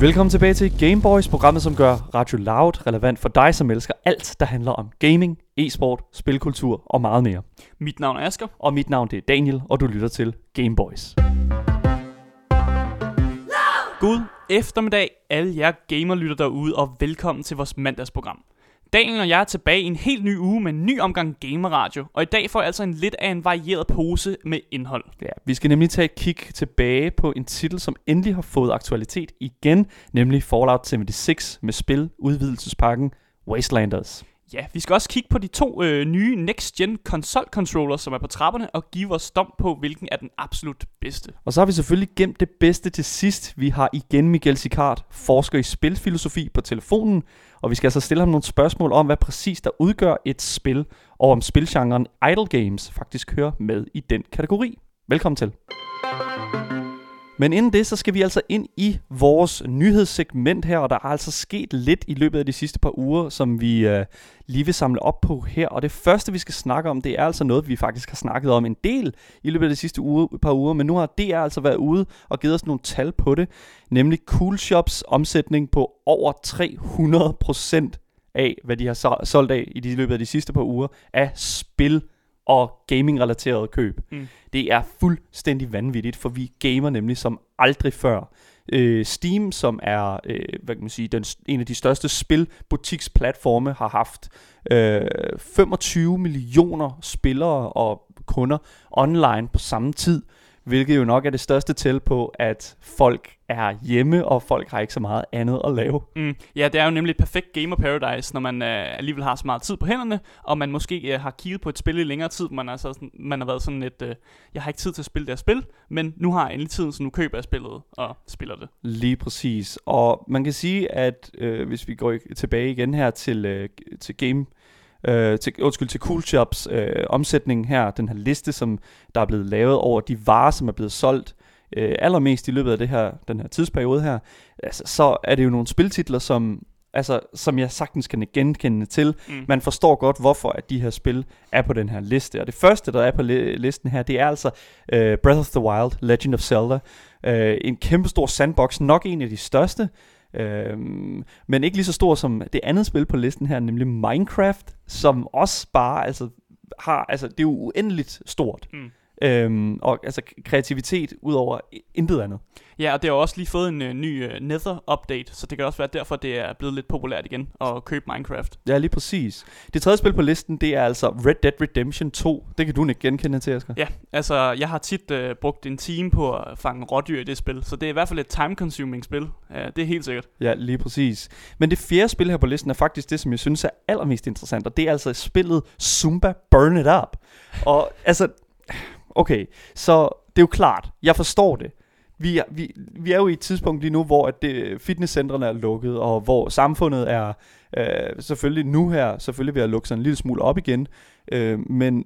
Velkommen tilbage til Gameboys, programmet som gør Radio Loud relevant for dig, som elsker alt, der handler om gaming, e-sport, spilkultur og meget mere. Mit navn er Asger. Og mit navn det er Daniel, og du lytter til Gameboys. God eftermiddag, alle jer gamerlytter derude, og velkommen til vores mandagsprogram. Daniel og jeg er tilbage i en helt ny uge med en ny omgang gamerradio, og i dag får jeg altså en lidt af en varieret pose med indhold. Ja, vi skal nemlig tage et kig tilbage på en titel, som endelig har fået aktualitet igen, nemlig Fallout 76 med spil udvidelsespakken Wastelanders. Ja, vi skal også kigge på de to øh, nye next-gen console controllers, som er på trapperne, og give os dom på, hvilken er den absolut bedste. Og så har vi selvfølgelig gemt det bedste til sidst. Vi har igen Miguel Sicard, forsker i spilfilosofi på telefonen, og vi skal altså stille ham nogle spørgsmål om, hvad præcis der udgør et spil, og om spilgenren idle games faktisk hører med i den kategori. Velkommen til. Men inden det, så skal vi altså ind i vores nyhedssegment her, og der er altså sket lidt i løbet af de sidste par uger, som vi øh, lige vil samle op på her. Og det første, vi skal snakke om, det er altså noget, vi faktisk har snakket om en del i løbet af de sidste uge, par uger, men nu har DR altså været ude og givet os nogle tal på det, nemlig Cool Shops omsætning på over 300% af, hvad de har solgt af i de løbet af de sidste par uger, af spil og gaming-relaterede køb. Mm. Det er fuldstændig vanvittigt, for vi gamer nemlig som aldrig før. Øh, Steam, som er øh, hvad kan man sige, den, en af de største spilbutiksplatforme, har haft øh, 25 millioner spillere og kunder online på samme tid hvilket jo nok er det største tæl på, at folk er hjemme, og folk har ikke så meget andet at lave. Mm. Ja, det er jo nemlig et perfekt gamer paradise, når man øh, alligevel har så meget tid på hænderne, og man måske øh, har kigget på et spil i længere tid, man, er så sådan, man har været sådan lidt, øh, jeg har ikke tid til at spille det her spil, men nu har jeg endelig tiden, så nu køber jeg spillet og spiller det. Lige præcis, og man kan sige, at øh, hvis vi går tilbage igen her til, øh, til game øh, til, undskyld, til Cool Shops øh, omsætning her, den her liste, som der er blevet lavet over de varer, som er blevet solgt øh, allermest i løbet af det her, den her tidsperiode her, altså, så er det jo nogle spiltitler, som altså, som jeg sagtens kan genkende til. Mm. Man forstår godt, hvorfor at de her spil er på den her liste. Og det første, der er på li- listen her, det er altså uh, Breath of the Wild, Legend of Zelda. Uh, en kæmpestor sandbox, nok en af de største. Øhm, men ikke lige så stor som det andet spil på listen her, nemlig Minecraft, som også bare altså, har, altså det er jo uendeligt stort. Mm. Øhm, og altså kreativitet ud over intet andet. Ja, og det har også lige fået en uh, ny uh, Nether-update, så det kan også være derfor, det er blevet lidt populært igen at købe Minecraft. Ja, lige præcis. Det tredje spil på listen, det er altså Red Dead Redemption 2. Det kan du ikke genkende til, Asger. Ja, altså jeg har tit uh, brugt en time på at fange rådyr i det spil, så det er i hvert fald et time-consuming spil. Uh, det er helt sikkert. Ja, lige præcis. Men det fjerde spil her på listen er faktisk det, som jeg synes er allermest interessant, og det er altså spillet Zumba Burn It Up. Og altså, okay, så det er jo klart, jeg forstår det vi er, vi, vi er jo i et tidspunkt lige nu, hvor at det, fitnesscentrene er lukket, og hvor samfundet er øh, selvfølgelig nu her, selvfølgelig ved at lukke sig en lille smule op igen, øh, men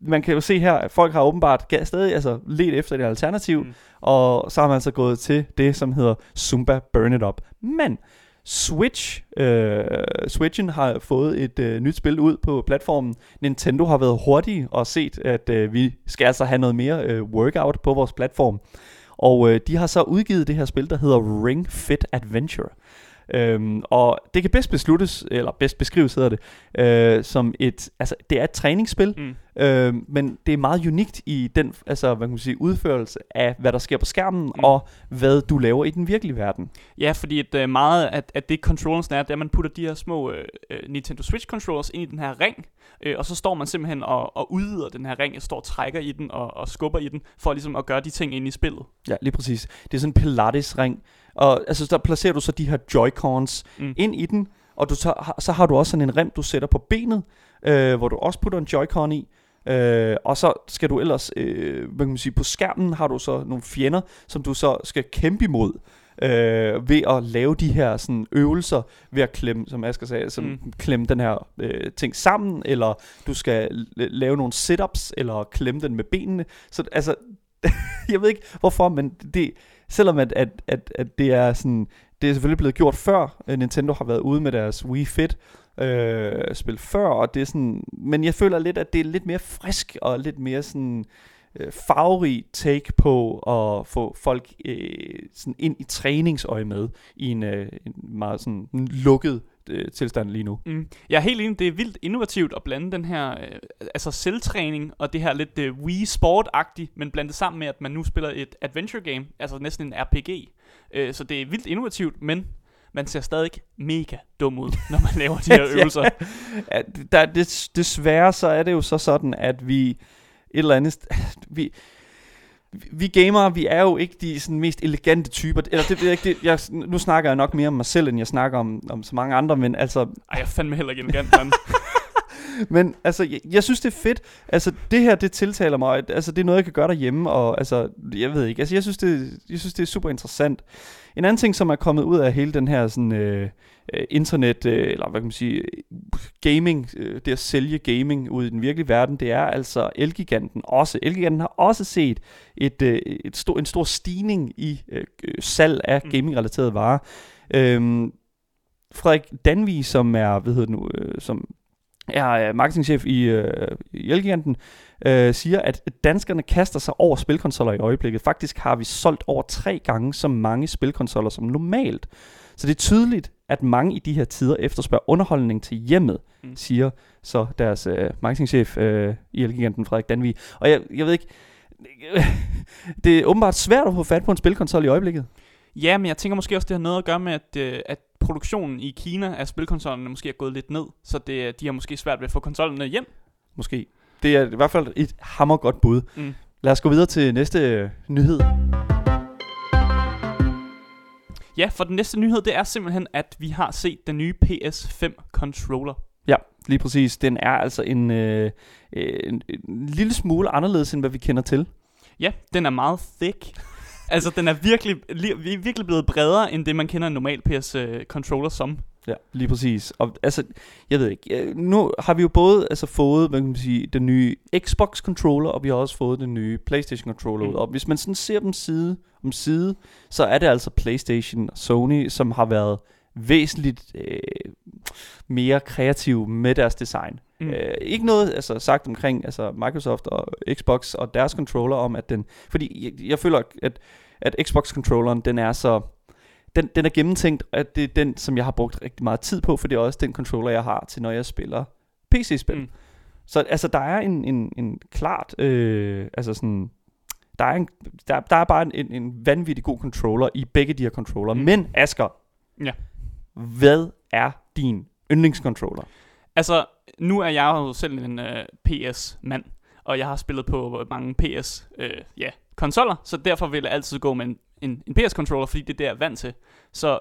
man kan jo se her, at folk har åbenbart stadig altså, let efter et alternativ, mm. og så har man altså gået til det, som hedder Zumba Burn It Up. Men Switch, øh, Switchen har fået et øh, nyt spil ud på platformen. Nintendo har været hurtige og set, at øh, vi skal altså have noget mere øh, workout på vores platform. Og øh, de har så udgivet det her spil, der hedder Ring Fit Adventure. Øhm, og det kan bedst besluttes, eller bedst beskrives hedder det, øh, som et, altså det er et træningsspil, mm. øh, men det er meget unikt i den, altså hvad kan man sige, udførelse af, hvad der sker på skærmen, mm. og hvad du laver i den virkelige verden. Ja, fordi at, uh, meget af at det controllers er, det er, at man putter de her små uh, Nintendo Switch controllers ind i den her ring, uh, og så står man simpelthen og, og udvider den her ring, og står og trækker i den, og, og skubber i den, for ligesom at gøre de ting ind i spillet. Ja, lige præcis. Det er sådan en Pilates-ring, og altså, der placerer du så de her Joy-Cons mm. ind i den, og du så, så har du også sådan en rem, du sætter på benet, øh, hvor du også putter en Joy-Con i. Øh, og så skal du ellers, øh, hvad kan man sige, på skærmen har du så nogle fjender, som du så skal kæmpe imod. Øh, ved at lave de her sådan, øvelser ved at klemme, som Asger sagde, som mm. klemme den her øh, ting sammen, eller du skal lave nogle sit-ups, eller klemme den med benene. Så altså, jeg ved ikke hvorfor, men det, selvom at, at, at, at det er sådan, det er selvfølgelig blevet gjort før, øh, Nintendo har været ude med deres Wii Fit, øh, spil før, og det er sådan, men jeg føler lidt, at det er lidt mere frisk, og lidt mere sådan, øh, farverig take på at få folk øh, sådan ind i træningsøje med i en, øh, en meget sådan lukket øh, tilstand lige nu. Mm. Jeg er helt enig, det er vildt innovativt at blande den her øh, altså selvtræning og det her lidt øh, Wii Sport-agtigt, men blande det sammen med, at man nu spiller et adventure game, altså næsten en RPG. Øh, så det er vildt innovativt, men man ser stadig mega dum ud, når man laver de her øvelser. ja, der, des, desværre så er det jo så sådan, at vi et eller andet... Vi, vi gamere, vi er jo ikke de sådan, mest elegante typer. Eller det, det, det, jeg, nu snakker jeg nok mere om mig selv, end jeg snakker om, om så mange andre, men altså, Ej, jeg er fandme heller ikke elegant, mand. men altså, jeg, jeg synes, det er fedt. Altså, det her, det tiltaler mig. Altså, det er noget, jeg kan gøre derhjemme, og altså, jeg ved ikke. Altså, jeg synes, det, jeg synes, det er super interessant. En anden ting, som er kommet ud af hele den her sådan, øh, øh, internet, øh, eller hvad kan man sige, gaming, øh, det at sælge gaming ud i den virkelige verden, det er altså Elgiganten også. Elgiganten har også set et, øh, et stor, en stor stigning i øh, øh, salg af Mm. gaming-relaterede varer. Øhm, Frederik Danvig, som er, hvad hedder det nu, øh, som er øh, marketingchef i, øh, i Elgiganten, øh, siger, at danskerne kaster sig over spilkonsoller i øjeblikket. Faktisk har vi solgt over tre gange så mange spilkonsoller som normalt. Så det er tydeligt, at mange i de her tider efterspørger underholdning til hjemmet, Mm. mm. siger så deres øh, marketingchef øh, i Elgiganten, Frederik Danvig. Og jeg, jeg ved ikke, det er åbenbart svært at få fat på en spilkonsol i øjeblikket. Ja, men jeg tænker måske også, det har noget at gøre med, at, øh, at produktionen i Kina af spilkonsollerne måske er gået lidt ned, så det, de har måske svært ved at få konsollerne hjem. Måske. Det er i hvert fald et hammergodt bud. Mm. Lad os gå videre til næste øh, nyhed. Ja, for den næste nyhed, det er simpelthen, at vi har set den nye PS5 controller. Ja, lige præcis. Den er altså en, øh, en, en lille smule anderledes, end hvad vi kender til. Ja, den er meget thick. Altså, den er virkelig, li- vi virkelig blevet bredere, end det, man kender en normal PS-controller som. Ja, lige præcis. Og altså, jeg ved ikke, øh, nu har vi jo både altså, fået, hvad kan man sige, den nye Xbox controller, og vi har også fået den nye PlayStation controller Mm. ud. Og hvis man sådan ser dem side om side, så er det altså PlayStation og Sony, som har været væsentligt øh, mere kreative med deres design. Mm. Øh, ikke noget altså, sagt omkring altså, Microsoft og Xbox og deres controller om, at den... Fordi jeg, jeg føler, at, at Xbox-controlleren, den er så... Den, den er gennemtænkt, at det er den, som jeg har brugt rigtig meget tid på, for det er også den controller, jeg har til, når jeg spiller PC-spil. Mm. Så altså, der er en, en, en klart... Øh, altså sådan... Der er, en, der, der er bare en, en, en vanvittig god controller i begge de her controller. Mm. Mm. Men, Asger, Ja. hvad er din yndlingscontroller? Altså, nu er jeg jo selv en øh, PS-mand, og jeg har spillet på øh, mange PS, øh, ja, konsoller, så derfor vil jeg altid gå med en, en, en PS-controller, fordi det er det, jeg er vant til. Så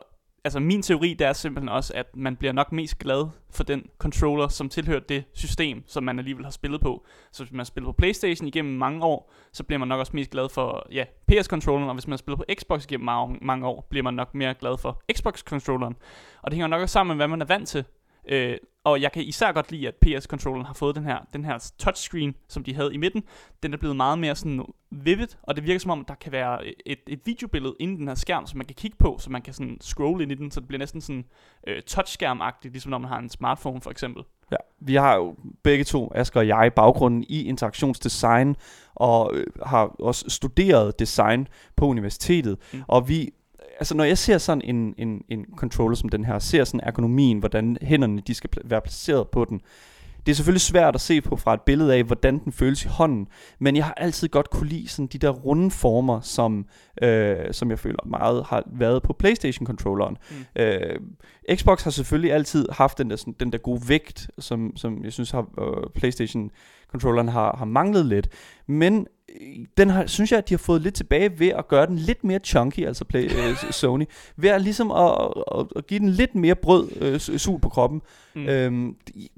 altså, min teori, det er simpelthen også, at man bliver nok mest glad for den controller, som tilhører det system, som man alligevel har spillet på. Så hvis man har spillet på Playstation igennem mange år, så bliver man nok også mest glad for, ja, PS-controlleren, og hvis man har spillet på Xbox igennem mange, mange år, bliver man nok mere glad for Xbox-controlleren. Og det hænger nok også sammen med, hvad man er vant til. Øh, og jeg kan især godt lide, at PS-controlleren har fået den her, den her touchscreen, som de havde i midten. Den er blevet meget mere sådan vivid, og det virker som om, der kan være et, et videobillede inde i den her skærm, som man kan kigge på, så man kan sådan scrolle ind i den, så det bliver næsten sådan øh, touchskærm-agtigt, ligesom når man har en smartphone for eksempel. Ja, vi har jo begge to, Asger og jeg, baggrunden i interaktionsdesign, og øh, har også studeret design på universitetet. Mm. Mm. Og vi, altså når jeg ser sådan en, en, en controller som den her, ser sådan ergonomien, hvordan hænderne de skal pla- være placeret på den, det er selvfølgelig svært at se på fra et billede af, hvordan den føles i hånden, men jeg har altid godt kunne lide sådan de der runde former, som, øh, som jeg føler meget har været på PlayStation-controlleren. Mm. Øh, Xbox har selvfølgelig altid haft den der, sådan, den der gode vægt, som, som jeg synes har øh, PlayStation-controlleren har, har manglet lidt. Men den har, synes jeg, at de har fået lidt tilbage ved at gøre den lidt mere chunky, altså Play, øh, Sony, ved at ligesom at, at, at give den lidt mere brød, øh, sul på kroppen. Mm. Øhm,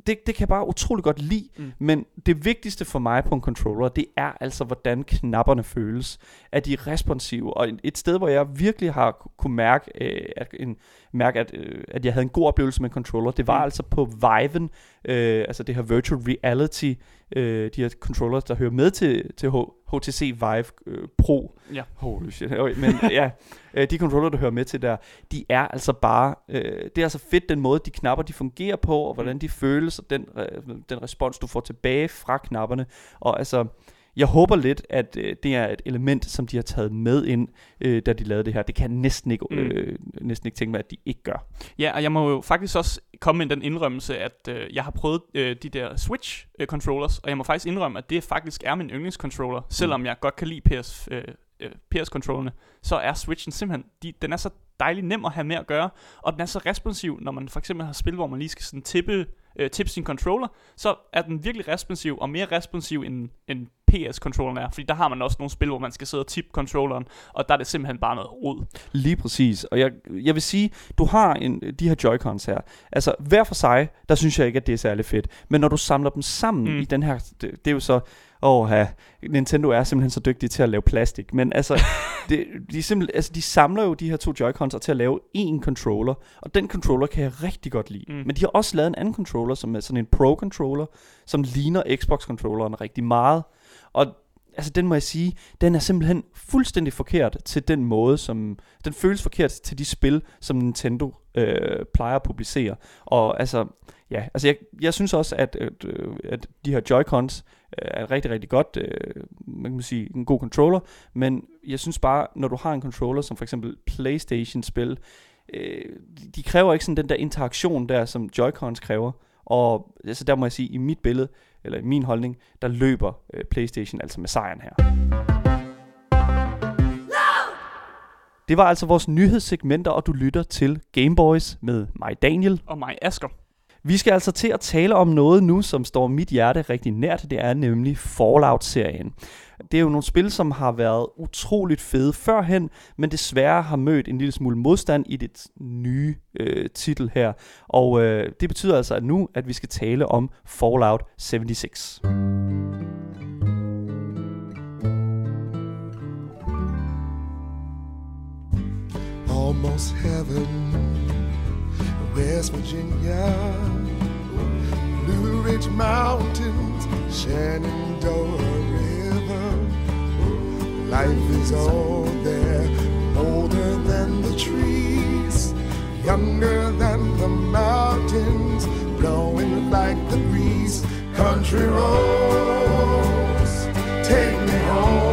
det, det kan jeg bare utrolig godt lide, Mm. men det vigtigste for mig på en controller, det er altså, hvordan knapperne føles. Er de responsive? Og et- sted, hvor jeg virkelig har ku- kunne mærke, øh, at, en, mærke at, øh, at jeg havde en god oplevelse med controller, det var Mm. mm. altså på Viven, øh, altså det her virtual reality, øh, de her controllers, der hører med til, til H- HTC Vive øh, Pro. Ja. Holy shit. Okay, men ja, øh, de controller, der hører med til der, de er altså bare, øh, det er altså fedt den måde, de knapper, de fungerer på, og hvordan de føles, og den, øh, den respons, du får tilbage fra knapperne. Og altså, jeg håber lidt, at øh, det er et element, som de har taget med ind, øh, da de lavede det her. Det kan jeg næsten ikke, øh, næsten ikke tænke mig, at de ikke gør. Ja, og jeg må jo faktisk også komme med den indrømmelse, at øh, jeg har prøvet øh, de der Switch-controllers, og jeg må faktisk indrømme, at det faktisk er min yndlingscontroller, selvom jeg godt kan lide PS, øh, øh, PS-controllerne, så er Switchen simpelthen, de, den er så dejlig nem at have med at gøre, og den er så responsiv, når man for eksempel har spil, hvor man lige skal sådan tippe, øh, tippe sin controller, så er den virkelig responsiv, og mere responsiv end, end PS-controlleren er, fordi der har man også nogle spil, hvor man skal sidde og tippe controlleren, og der er det simpelthen bare noget rod. Lige præcis, og jeg, jeg vil sige, du har en, de her Joy-Cons her, altså hver for sig, der synes jeg ikke, at det er særlig fedt, men når du samler dem sammen mm. i den her, det, det er jo så, åh ja, Nintendo er simpelthen så dygtig til at lave plastik, men altså, det, de, simpelthen, altså, de samler jo de her to Joy-Cons til at lave en controller, og den controller kan jeg rigtig godt lide. Mm. Men de har også lavet en anden controller, som er sådan en Pro-controller, som ligner Xbox-controlleren rigtig meget, og altså den må jeg sige, den er simpelthen fuldstændig forkert til den måde, som den føles forkert til de spil, som Nintendo øh, plejer at publicere. Og altså, ja, altså jeg, jeg synes også, at, at, øh, at de her Joy-Cons er rigtig, rigtig godt, øh, man kan sige, en god controller, men jeg synes bare, når du har en controller, som for eksempel Playstation-spil, øh, de kræver ikke sådan den der interaktion der, som Joy-Cons kræver, og altså der må jeg sige, i mit billede, eller i min holdning, der løber øh, PlayStation altså med sejren her. Det var altså vores nyhedssegmenter, og du lytter til Gameboys med mig Daniel. Og mig Asker. Vi skal altså til at tale om noget nu, som står mit hjerte rigtig nært. Det er nemlig Fallout-serien. Det er jo nogle spil, som har været utroligt fede førhen, men desværre har mødt en lille smule modstand i det nye øh, titel her. Og øh, det betyder altså at nu, at vi skal tale om Fallout 76. Almost heaven West Virginia, Blue Ridge Mountains, Shenandoah River. Life is all there, older than the trees, younger than the mountains, blowing like the breeze. Country roads, take me home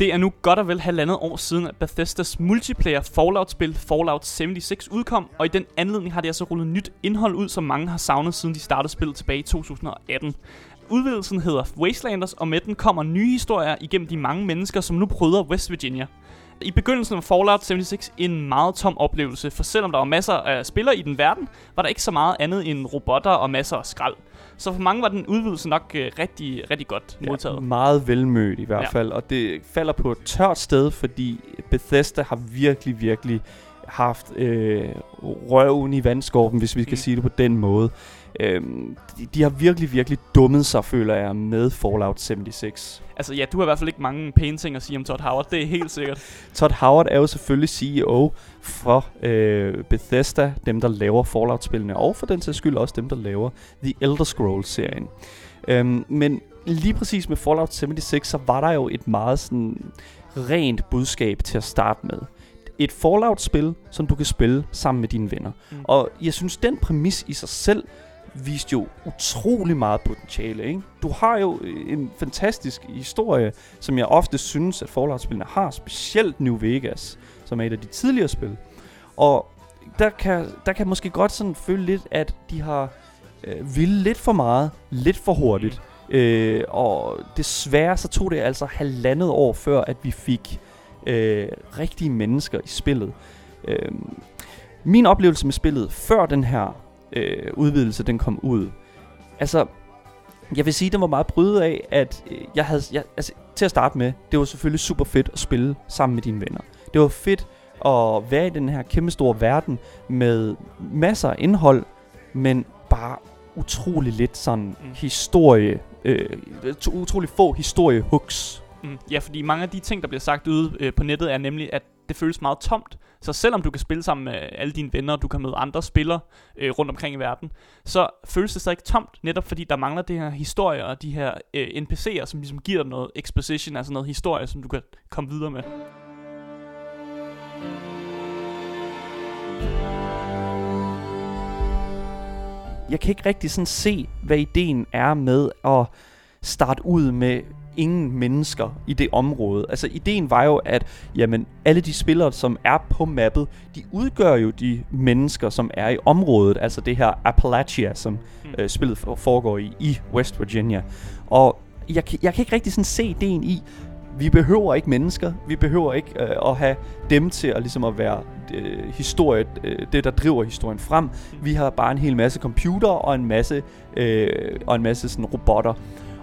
Det er nu godt og vel halvandet år siden, at Bethesdas multiplayer Fallout-spil Fallout 76 udkom, og i den anledning har de altså rullet nyt indhold ud, som mange har savnet, siden de startede spillet tilbage i 2018. Udvidelsen hedder Wastelanders, og med den kommer nye historier igennem de mange mennesker, som nu prøver West Virginia. I begyndelsen var Fallout 76 en meget tom oplevelse, for selvom der var masser af spillere i den verden, var der ikke så meget andet end robotter og masser af skrald. Så for mange var den udvidelse nok øh, rigtig, rigtig godt modtaget. Ja, meget velmødt i hvert ja. fald, og det falder på et tørt sted, fordi Bethesda har virkelig, virkelig haft øh, røven i vandskorben, hvis vi skal mm. sige det på den måde. Øhm, de, de har virkelig, virkelig dummet sig, føler jeg, med Fallout 76. Altså ja, du har i hvert fald ikke mange pæne ting at sige om Todd Howard, det er helt sikkert. Todd Howard er jo selvfølgelig CEO for øh, Bethesda, dem der laver Fallout-spillene, og for den sags skyld også dem der laver The Elder Scrolls-serien. Øhm, men lige præcis med Fallout 76, så var der jo et meget sådan rent budskab til at starte med et Fallout-spil, som du kan spille sammen med dine venner. Mm. Og jeg synes, den præmis i sig selv viste jo utrolig meget potentiale. Ikke? Du har jo en fantastisk historie, som jeg ofte synes, at Fallout-spillene har, specielt New Vegas, som er et af de tidligere spil. Og der kan, der kan måske godt sådan føle lidt, at de har øh, ville lidt for meget, lidt for hurtigt. Øh, og desværre så tog det altså halvandet år før, at vi fik øh, rigtige mennesker i spillet. Øh, min oplevelse med spillet før den her øh, udvidelse den kom ud, altså jeg vil sige, den var meget brydet af, at øh, jeg havde, jeg, altså, til at starte med, det var selvfølgelig super fedt at spille sammen med dine venner. Det var fedt at være i den her kæmpe store verden med masser af indhold, men bare utrolig lidt sådan mm. historie, øh, utrolig få historiehooks. Mm, ja, fordi mange af de ting, der bliver sagt ude øh, på nettet, er nemlig, at det føles meget tomt. Så selvom du kan spille sammen med alle dine venner, og du kan møde andre spillere øh, rundt omkring i verden, så føles det stadig tomt, netop fordi der mangler det her historie og de her øh, NPC'er, som ligesom giver dig noget exposition, altså noget historie, som du kan komme videre med. Jeg kan ikke rigtig sådan se, hvad ideen er med at starte ud med ingen mennesker i det område. Altså ideen var jo, at jamen, alle de spillere, som er på mappet, de udgør jo de mennesker, som er i området. Altså det her Appalachia, som mm. øh, spillet foregår i, i West Virginia. Og jeg, jeg kan ikke rigtig sådan se ideen i, vi behøver ikke mennesker. Vi behøver ikke øh, at have dem til at, ligesom at være øh, historie, øh, det, der driver historien frem. Mm. Vi har bare en hel masse computer og en masse, øh, og en masse sådan robotter.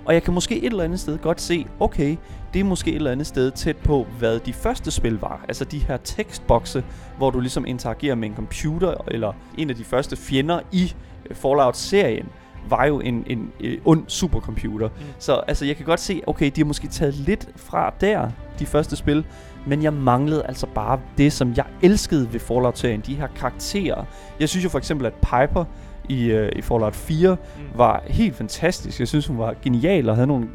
Og jeg kan måske et eller andet sted godt se, okay, det er måske et eller andet sted tæt på, hvad de første spil var. Altså de her tekstbokse, hvor du ligesom interagerer med en computer, eller en af de første fjender i øh, Fallout-serien var jo en, en, en øh, ond supercomputer. Mm. Så altså, jeg kan godt se, okay, de har måske taget lidt fra der, de første spil, men jeg manglede altså bare det, som jeg elskede ved Fallout-serien, de her karakterer. Jeg synes jo for eksempel, at Piper i, uh, i Fallout 4 mm. var helt fantastisk. Jeg synes, hun var genial og havde nogle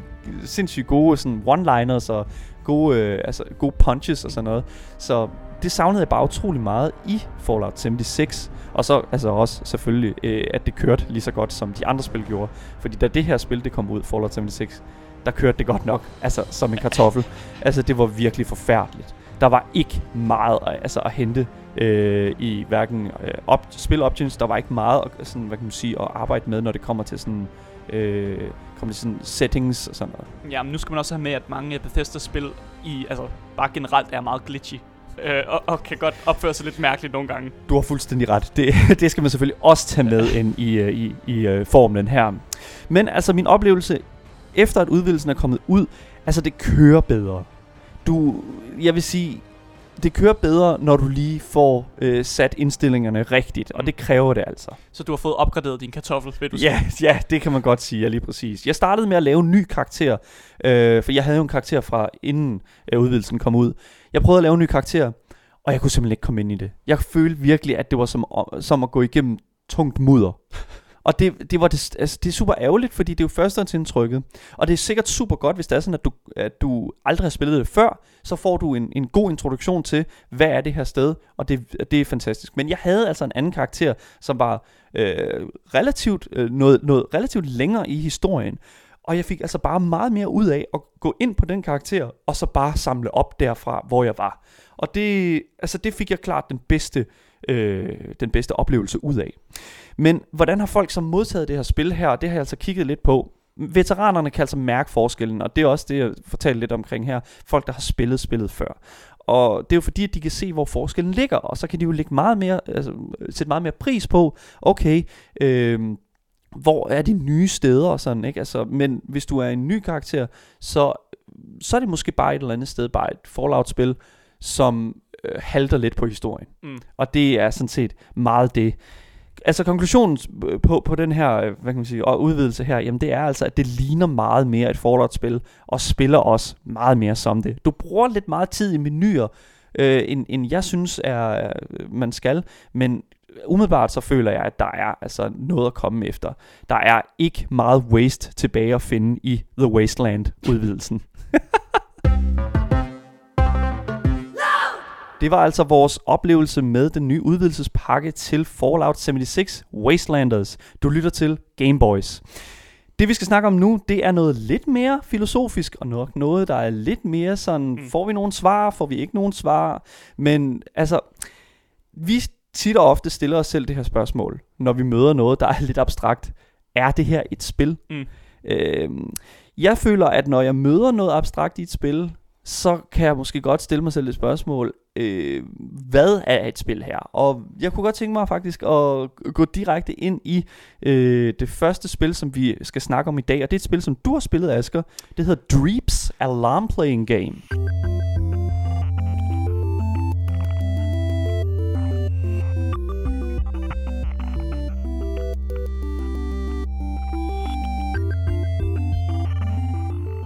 sindssygt gode sådan one-liners og gode, uh, altså, gode punches og sådan noget. Så det savnede jeg bare utrolig meget i Fallout 76. Og så altså også selvfølgelig, uh, at det kørte lige så godt, som de andre spil gjorde. Fordi da det her spil det kom ud, Fallout 76, der kørte det godt nok, altså som en kartoffel. altså det var virkelig forfærdeligt. Der var ikke meget altså, at hente øh, i hverken øh, op, spil options. Der var ikke meget sådan, hvad kan man sige, at arbejde med, når det kommer til sådan øh, kommer til sådan settings og sådan noget. Ja, men nu skal man også have med, at mange Bethesda-spil i, altså bare generelt er meget glitchy. Øh, og, og kan godt opføre sig lidt mærkeligt nogle gange. Du har fuldstændig ret. Det, det skal man selvfølgelig også tage med ind i, øh, i, i uh, formlen her. Men altså min oplevelse, efter at udvidelsen er kommet ud, altså det kører bedre. Du, jeg vil sige, det kører bedre, når du lige får øh, sat indstillingerne rigtigt, og mm. det kræver det altså. Så du har fået opgraderet din kartoffel, vil du ja, sige? Ja, det kan man godt sige, ja, lige præcis. Jeg startede med at lave en ny karakter, øh, for jeg havde jo en karakter fra inden øh, udvidelsen kom ud. Jeg prøvede at lave en ny karakter, og jeg kunne simpelthen ikke komme ind i det. Jeg følte virkelig, at det var som, som at gå igennem tungt mudder. Og det, det, var det, altså, det er super ærgerligt, fordi det er jo førstehåndsindtrykket. Og det er sikkert super godt, hvis det er sådan, at du, at du aldrig har spillet det før, så får du en, en god introduktion til, hvad er det her sted, og det, det er fantastisk. Men jeg havde altså en anden karakter, som var øh, relativt, øh, noget, noget relativt længere i historien. Og jeg fik altså bare meget mere ud af at gå ind på den karakter, og så bare samle op derfra, hvor jeg var. Og det, altså det fik jeg klart den bedste, øh, den bedste oplevelse ud af. Men hvordan har folk så modtaget det her spil her? Det har jeg altså kigget lidt på. Veteranerne kan altså mærke forskellen, og det er også det, jeg fortalte lidt omkring her. Folk, der har spillet spillet før. Og det er jo fordi, at de kan se, hvor forskellen ligger, og så kan de jo lægge meget mere, altså, sætte meget mere pris på, okay, øh, hvor er de nye steder og sådan, ikke? Altså, men hvis du er en ny karakter, så, så er det måske bare et eller andet sted, bare et Fallout-spil, som øh, halter lidt på historien. Mm. Og det er sådan set meget det, altså konklusionen på, på den her øh, hvad kan man sige, og udvidelse her, jamen det er altså, at det ligner meget mere et Fallout-spil, og spiller også meget mere som det. Du bruger lidt meget tid i menuer, øh, end, end jeg synes, er man skal, men umiddelbart så føler jeg, at der er altså noget at komme efter. Der er ikke meget waste tilbage at finde i The Wasteland-udvidelsen. Det var altså vores oplevelse med den nye udvidelsespakke til Fallout 76 Wastelanders. Du lytter til Gameboys. Det vi skal snakke om nu, det er noget lidt mere filosofisk, og nok noget, der er lidt mere sådan, mm. får vi nogle svar, får vi ikke nogen svar, men altså, vi tit og ofte stiller os selv det her spørgsmål, når vi møder noget, der er lidt abstrakt. Er det her et spil? Mm. Øhm, jeg føler, at når jeg møder noget abstrakt i et spil, så kan jeg måske godt stille mig selv et spørgsmål. Øh, hvad er et spil her? Og jeg kunne godt tænke mig faktisk at gå direkte ind i øh, det første spil, som vi skal snakke om i dag. Og det er et spil, som du har spillet, Asker. Det hedder Dreeps Alarm Playing Game.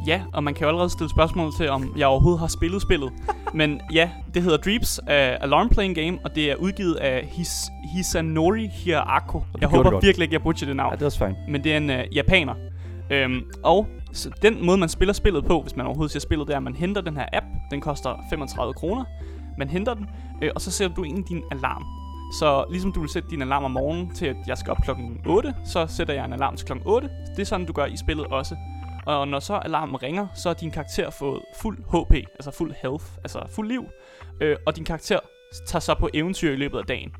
Ja, og man kan jo allerede stille spørgsmål til, om jeg overhovedet har spillet spillet. Men ja, det hedder Dreeps uh, Alarm Playing Game, og det er udgivet af His, Hisanori Hirako. Jeg håber godt. virkelig ikke, jeg butcher det navn. Ja, det er også fint. men det er en uh, japaner. Øhm, og så den måde, man spiller spillet på, hvis man overhovedet siger spillet, det er, at man henter den her app. Den koster 35 kroner. Man henter den, øh, og så sætter du ind din alarm. Så ligesom du vil sætte din alarm om morgenen til, at jeg skal op klokken 8, så sætter jeg en alarm til klokken 8. Det er sådan, du gør i spillet også. Og når så alarmen ringer, så har din karakter fået fuld HP, altså fuld health, altså fuld liv. Øh, og din karakter tager så på eventyr i løbet af dagen.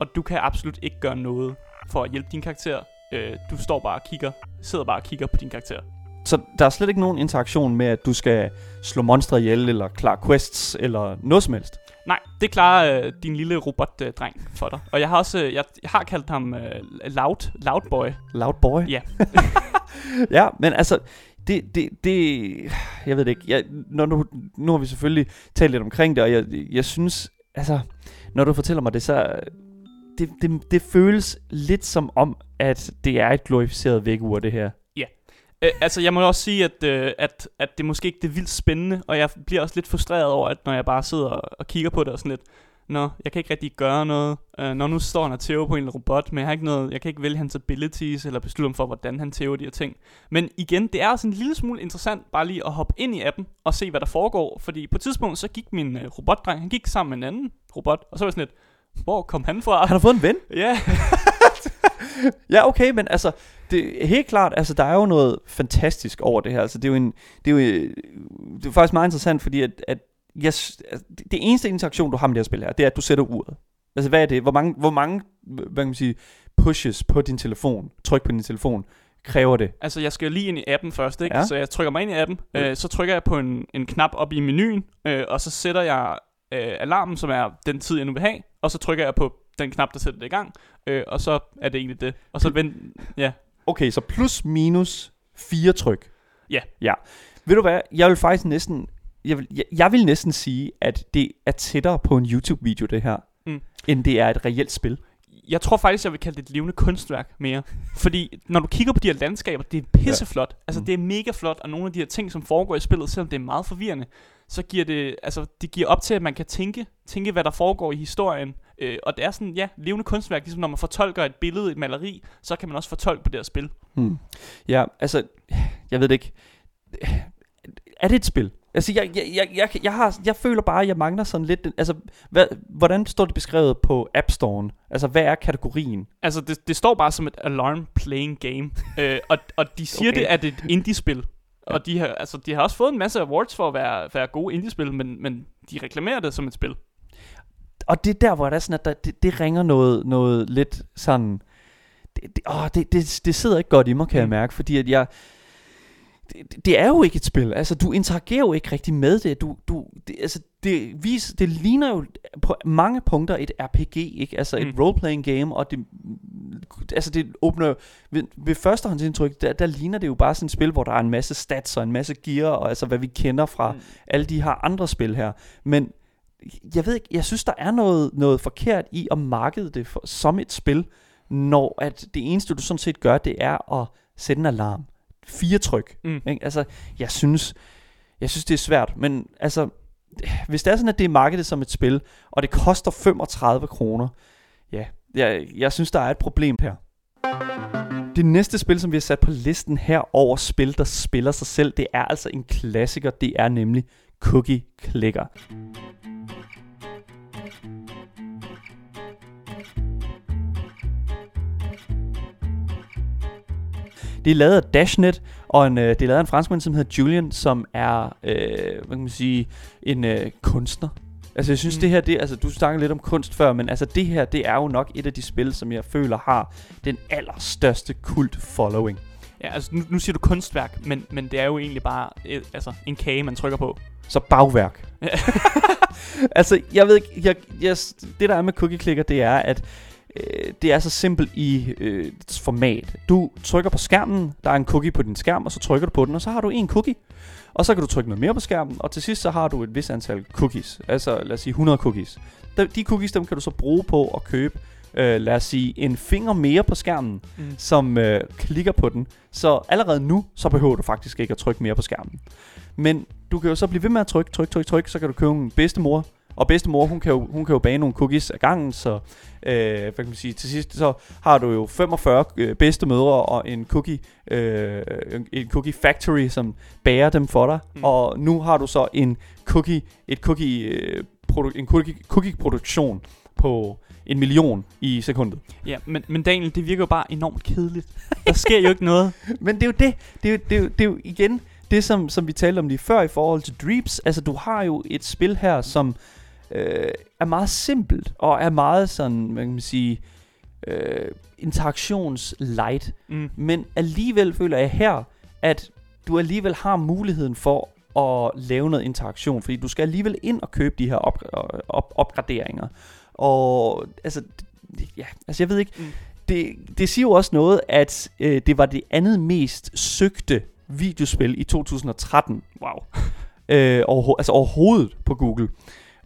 Og du kan absolut ikke gøre noget for at hjælpe din karakter. Øh, du står bare og kigger, sidder bare og kigger på din karakter. Så der er slet ikke nogen interaktion med, at du skal slå monstre ihjel, eller klare quests, eller noget som helst. Nej, det klarer øh, din lille robotdreng øh, for dig. Og jeg har også, øh, jeg, jeg har kaldt ham øh, Loud, Loud Boy. Loud boy. Ja. ja, men altså, det, det, det, jeg ved det ikke. Jeg, når nu, nu har vi selvfølgelig talt lidt omkring det, og jeg, jeg synes, altså, når du fortæller mig det, så det, det, det føles lidt som om, at det er et glorificeret vækkeur, det her. Øh, altså, jeg må også sige, at, øh, at, at det måske ikke det vildt spændende, og jeg bliver også lidt frustreret over, at når jeg bare sidder og, og kigger på det og sådan lidt, Nå, jeg kan ikke rigtig gøre noget. Uh, når nu står tæver på en robot, men jeg har ikke noget, jeg kan ikke vælge hans abilities, eller beslutte ham for, hvordan han tæver de her ting. Men igen, det er også en lille smule interessant, bare lige at hoppe ind i appen, og se, hvad der foregår. Fordi på et tidspunkt, så gik min uh, robotdreng, han gik sammen med en anden robot, og så var jeg sådan lidt, hvor kom han fra? Han har fået en ven. Ja, Ja, okay, men altså, det er helt klart, altså, der er jo noget fantastisk over det her. Altså, det er jo, en, det er jo, øh, det er faktisk meget interessant, fordi at, at jeg, altså, det eneste interaktion, du har med det her spil her, det er, at du sætter uret. Altså, hvad er det? Hvor mange, hvor mange hvad kan man sige, pushes på din telefon, tryk på din telefon, kræver det? altså jeg skal lige ind i appen først, ikke? Ja. Så jeg trykker mig ind i appen, øh, så trykker jeg på en, en knap op i menuen, øh, og så sætter jeg øh, alarmen, som er den tid, jeg nu vil have, og så trykker jeg på den knap, der sætter det i gang, øh, og så er det egentlig det. Og så vent, ja, Okay, så plus minus fire tryk. Ja. Ja. Ved du hvad, jeg vil faktisk næsten, jeg vil, jeg, jeg vil næsten sige, at det er tættere på en YouTube-video, det her, Mm. end det er et reelt spil. jeg tror faktisk, jeg vil kalde det et levende kunstværk mere. Fordi når du kigger på de her landskaber, det er pisseflot. Ja. Altså Mm. det er mega flot, og nogle af de her ting, som foregår i spillet, selvom det er meget forvirrende, så giver det, altså, det giver op til, at man kan tænke, tænke hvad der foregår i historien. Øh, og det er sådan, ja, levende kunstværk, ligesom når man fortolker et billede, et maleri, så kan man også fortolke på det her spil. Hmm. Ja, altså, jeg ved det ikke. Er det et spil? Altså, jeg, jeg, jeg, jeg, jeg, har, jeg føler bare, at jeg mangler sådan lidt... Altså, hvad, hvordan står det beskrevet på App Store'en? Altså, hvad er kategorien? Altså, det, det står bare som et alarm playing game. øh, og, og de siger Okay. okay. det er et indie-spil. Og de har, altså, de har også fået en masse awards for at være, være gode indie-spil, men, men de reklamerer det som et spil. Og det er der, hvor det er sådan, at der, det, det ringer noget, noget lidt sådan... Det, det, åh, det, det, det sidder ikke godt i mig, kan mm. jeg mærke, fordi at jeg... Det, det er jo ikke et spil. Altså, du interagerer jo ikke rigtig med det. Du, du, det, altså, det, vis, det ligner jo på mange punkter et RPG, ikke? Altså et Mm. role-playing game, og det, altså det åbner ved, ved førstehåndsindtryk, der, der ligner det jo bare sådan et spil, hvor der er en masse stats og en masse gear, og altså hvad vi kender fra mm. alle de her andre spil her. Men jeg ved ikke, jeg synes, der er noget, noget forkert i at markede det for, som et spil, når at det eneste, du sådan set gør, det er at sætte en alarm. Fire tryk. Mm. Ikke? Altså, jeg synes, jeg synes, det er svært, men altså, hvis det er sådan, at det er markedet som et spil, og det koster 35 kroner, ja, jeg, jeg synes, der er et problem her. Det næste spil, som vi har sat på listen her over spil, der spiller sig selv, det er altså en klassiker, det er nemlig Cookie Clicker. Det er lavet af Dashnet, og en, øh, det er lavet af en franskmand, som hedder Julian, som er, øh, hvad kan man sige, en øh, kunstner. Altså jeg synes Mm. det her, det, altså du snakkede lidt om kunst før, men altså det her, det er jo nok et af de spil, som jeg føler har den allerstørste kult following. Ja, altså nu, nu siger du kunstværk, men, men det er jo egentlig bare et, altså, en kage, man trykker på. Så bagværk. Altså, jeg ved ikke, jeg, jeg, det der er med Cookie Clicker, det er, at øh, det er så simpelt i øh, format. Du trykker på skærmen, der er en cookie på din skærm, og så trykker du på den, og så har du en cookie. Og så kan du trykke noget mere på skærmen, og til sidst så har du et vis antal cookies. Altså lad os sige 100 cookies. De, de cookies, dem kan du så bruge på at købe øh, lad os sige, en finger mere på skærmen, Mm. som øh, klikker på den. Så allerede nu, så behøver du faktisk ikke at trykke mere på skærmen. Men du kan jo så blive ved med at trykke, tryk, tryk, tryk, så kan du købe en bedstemor. Og bedstemor, hun kan jo, hun kan jo bage nogle cookies ad gangen, så øh, hvad kan man sige, til sidst så har du jo 45 øh, bedstemødre og en cookie, øh, en- cookie factory, som bager dem for dig. Mm. Og nu har du så en cookie, et cookie, øh, produ- en cookie, cookie produktion på en million i sekundet. Ja, men, men Daniel, det virker jo bare enormt kedeligt. Der sker jo ikke noget. Men det er jo det. Det er jo, det er jo, det er jo igen det, som, som vi talte om lige før i forhold til Dreeps. Altså, du har jo et spil her, som øh, er meget simpelt, og er meget sådan, hvad kan man sige, øh, interaktionslight. Mm. Men alligevel føler jeg her, at du alligevel har muligheden for at lave noget interaktion, fordi du skal alligevel ind og købe de her op, op, opgraderinger. Og altså, ja, altså jeg ved ikke, mm. det, det siger jo også noget, at øh, det var det andet mest søgte videospil i 2013. Wow. Øh, overho- altså overhovedet på Google.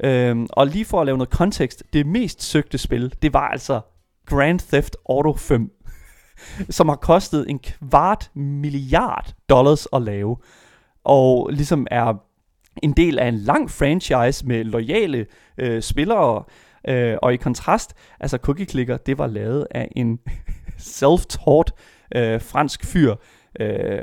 Øhm, og lige for at lave noget kontekst, det mest søgte spil, det var altså Grand Theft Auto 5, som har kostet en kvart milliard dollars at lave, og ligesom er en del af en lang franchise med loyale øh, spillere, øh, og i kontrast, altså Cookie Clicker, det var lavet af en self-taught øh, fransk fyr øh,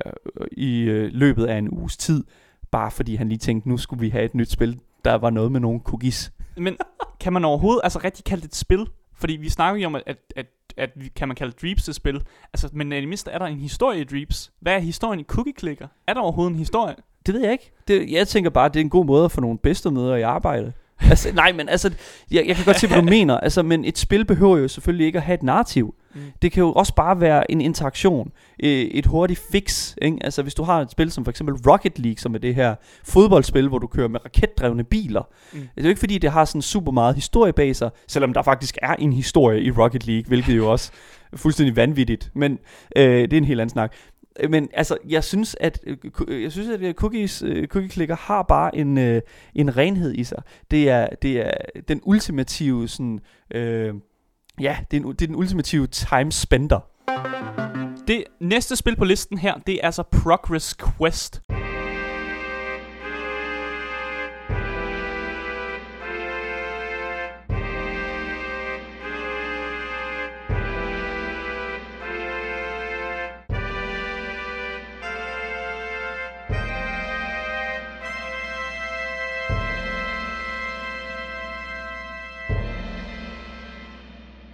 i øh, løbet af en uges tid, bare fordi han lige tænkte, nu skulle vi have et nyt spil, der var noget med nogle cookies. Men kan man overhovedet altså rigtig kalde det et spil? Fordi vi snakker jo om, at, at, at, at kan man kalde Dreeps et spil. Altså, men i det mindste er der en historie i Dreeps. Hvad er historien i Cookie Clicker? Er der overhovedet en historie? Det ved jeg ikke. Det, jeg tænker bare, at det er en god måde at få nogle bedstemøder i arbejde. altså, nej, men altså, jeg, jeg kan godt se, hvad du mener. Altså, men et spil behøver jo selvfølgelig ikke at have et narrativ. Mm. Det kan jo også bare være en interaktion. øh, Et hurtigt fix. Ikke? Altså, hvis du har et spil som for eksempel Rocket League, som er det her fodboldspil, hvor du kører med raketdrevne biler. Mm. Det er jo ikke fordi, det har sådan super meget historie bag sig, selvom der faktisk er en historie i Rocket League, hvilket jo også er fuldstændig vanvittigt. Men øh, det er en helt anden snak. Øh, Men altså, jeg synes, at øh, jeg synes, at cookies, Cookie Clicker har bare en, en renhed i sig. Det er, det er den ultimative sådan, øh, ja, det er, en, det er den ultimative time spender. Det næste spil på listen her, det er altså Progress Quest.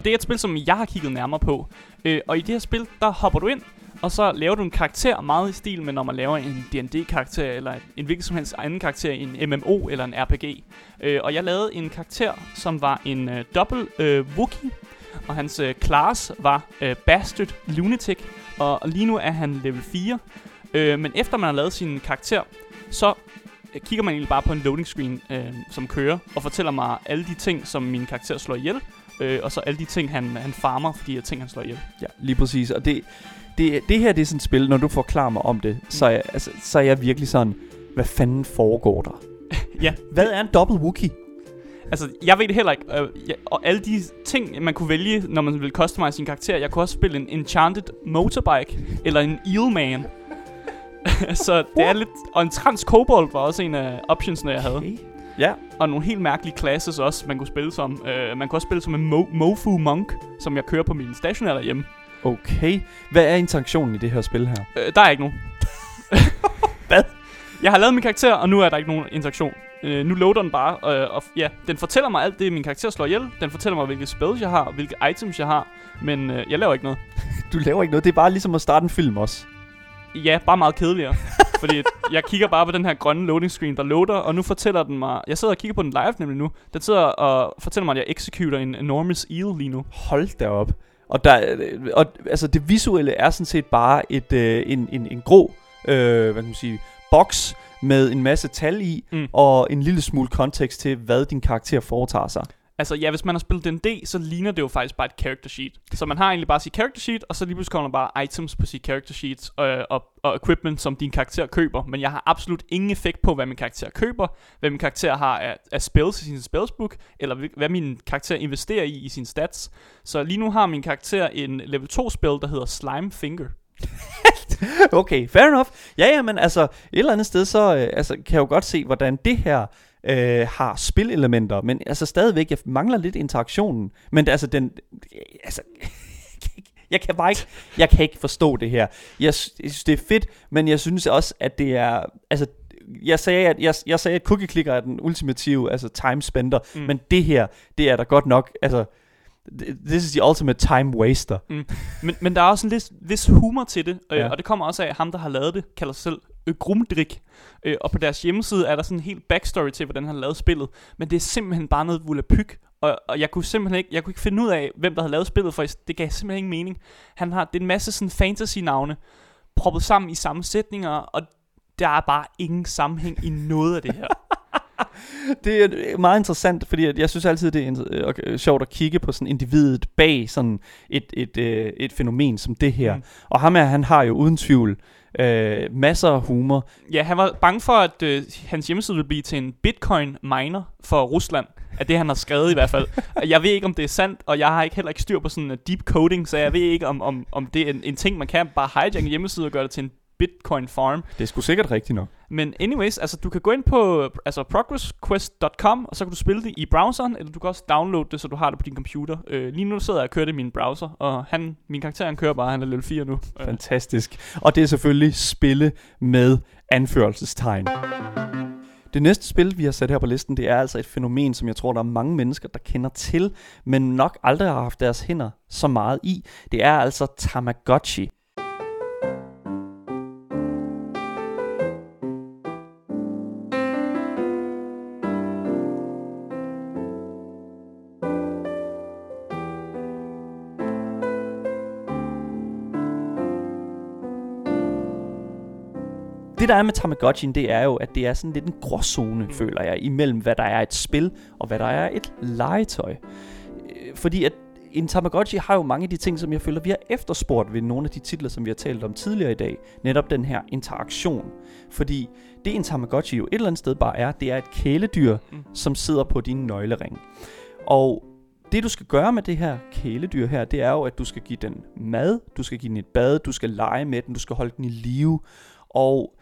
Det er et spil, som jeg har kigget nærmere på. Øh, og i det her spil, der hopper du ind, og så laver du en karakter meget i stil med, når man laver en D&D-karakter, eller en hvilken som helst anden karakter i en MMO eller en RPG. Øh, og jeg lavede en karakter, som var en øh, dobbelt øh, Wookie, og hans øh, class var øh, Bastard Lunatic, og, og lige nu er han level 4. Øh, men efter man har lavet sin karakter, så øh, kigger man egentlig bare på en loading screen, øh, som kører, og fortæller mig alle de ting, som min karakter slår ihjel, øh, og så alle de ting, han, han farmer for de ting, han slår ihjel. Ja, lige præcis. Og det, det, det her det er sådan et spil, når du forklarer mig om det, så er, jeg, altså, så er jeg virkelig sådan, hvad fanden foregår der? Ja, Hvad er en dobbelt Wookie? Altså, jeg ved det heller ikke. Øh, ja, og alle de ting, man kunne vælge, når man ville customize sin karakter. Jeg kunne også spille en Enchanted Motorbike, eller en Eelman. så det er lidt... Og en Trans Kobold var også en af optionsene, jeg havde. Okay. Ja, Og nogle helt mærkelige classes også, man kunne spille som. Uh, man kunne også spille som en Mo- Mofu Monk, som jeg kører på min stationær derhjemme. okay. Hvad er interaktionen i det her spil her? Uh, der er ikke nogen. Hvad? Jeg har lavet min karakter, og nu er der ikke nogen interaktion. Uh, nu loader den bare, uh, og ja, den fortæller mig alt det, min karakter slår ihjel. Den fortæller mig, hvilke spells jeg har, hvilke items jeg har. Men uh, jeg laver ikke noget. Du laver ikke noget, det er bare ligesom at starte en film også. Ja, bare meget kedeligere. fordi jeg kigger bare på den her grønne loading screen, der loader, og nu fortæller den mig... Jeg sidder og kigger på den live nemlig nu. Den sidder og fortæller mig, at jeg executer en enormous eel lige nu. Hold da op. Og, der, og altså det visuelle er sådan set bare et, øh, en, en, en grå øh, hvad kan man sige, boks med en masse tal i, Mm. og en lille smule kontekst til, hvad din karakter foretager sig. Altså ja, hvis man har spillet D&D, så ligner det jo faktisk bare et character sheet. Så man har egentlig bare sit character sheet, og så lige pludselig kommer der bare items på sit character sheet øh, og, og equipment, som din karakter køber. Men jeg har absolut ingen effekt på, hvad min karakter køber, hvad min karakter har af, af spells i sin spellsbook, eller hvad min karakter investerer i i sin stats. Så lige nu har min karakter en level 2 spell, der hedder Slime Finger. Okay, fair enough. Ja, ja, men altså, et eller andet sted, så øh, altså, kan jeg jo godt se, hvordan det her øh, har spilelementer, men altså stadigvæk, jeg mangler lidt interaktionen. Men altså, den, altså, jeg kan bare ikke, jeg kan ikke forstå det her. Jeg, jeg synes, det er fedt, men jeg synes også, at det er, altså, jeg sagde, at, jeg, jeg sagde, at cookie clicker er den ultimative altså time spender, mm. men det her, det er da godt nok, altså, this is the ultimate time waster. Mm. Men, men der er også en vis, vis humor til det, øh, ja. og det kommer også af, at ham, der har lavet det, kalder sig selv øh, Grumdrik. Øh, og på deres hjemmeside er der sådan en helt backstory til, hvordan han lavet spillet. Men det er simpelthen bare noget volapyk. Og, og jeg kunne simpelthen ikke, jeg kunne ikke finde ud af, hvem der havde lavet spillet, for det gav simpelthen ingen mening. Han har, det er en masse sådan fantasy-navne, proppet sammen i samme sætninger, og der er bare ingen sammenhæng i noget af det her. Det er meget interessant, fordi at jeg synes altid, det er øh, okay, sjovt at kigge på sådan individet bag sådan et, et, øh, et fænomen som det her. Mm. Mm. Og ham her, han har jo uden tvivl øh, masser af humor. Ja, han var bange for, at øh, hans hjemmeside ville blive til en bitcoin miner for Rusland. Af det, han har skrevet i hvert fald. Jeg ved ikke, om det er sandt, og jeg har ikke heller ikke styr på sådan en deep coding, så jeg ved ikke, om, om, om det er en, en ting, man kan bare hijack en hjemmeside og gøre det til en bitcoin farm. Det er sgu sikkert rigtigt nok. Men anyways, altså du kan gå ind på altså progressquest.com, og så kan du spille det i browseren, eller du kan også downloade det, så du har det på din computer. Øh, lige nu sidder jeg og kører det i min browser, og han, min karakter han kører bare, han er level 4 nu. Øh, Fantastisk. Og det er selvfølgelig spille med anførselstegn. Det næste spil, vi har sat her på listen, det er altså et fænomen, som jeg tror, der er mange mennesker, der kender til, men nok aldrig har haft deres hænder så meget i. Det er altså Tamagotchi. Det der er med Tamagotchi'en, det er jo, at det er sådan lidt en gråzone, føler jeg, imellem hvad der er et spil, og hvad der er et legetøj. Øh, Fordi at en Tamagotchi har jo mange af de ting, som jeg føler, vi har efterspurgt ved nogle af de titler, som vi har talt om tidligere i dag. Netop den her interaktion. Fordi det en Tamagotchi jo et eller andet sted bare er, det er et kæledyr, Mm. som sidder på din nøglering. Og det du skal gøre med det her kæledyr her, det er jo, at du skal give den mad, du skal give den et bad, du skal lege med den, du skal holde den i live. Og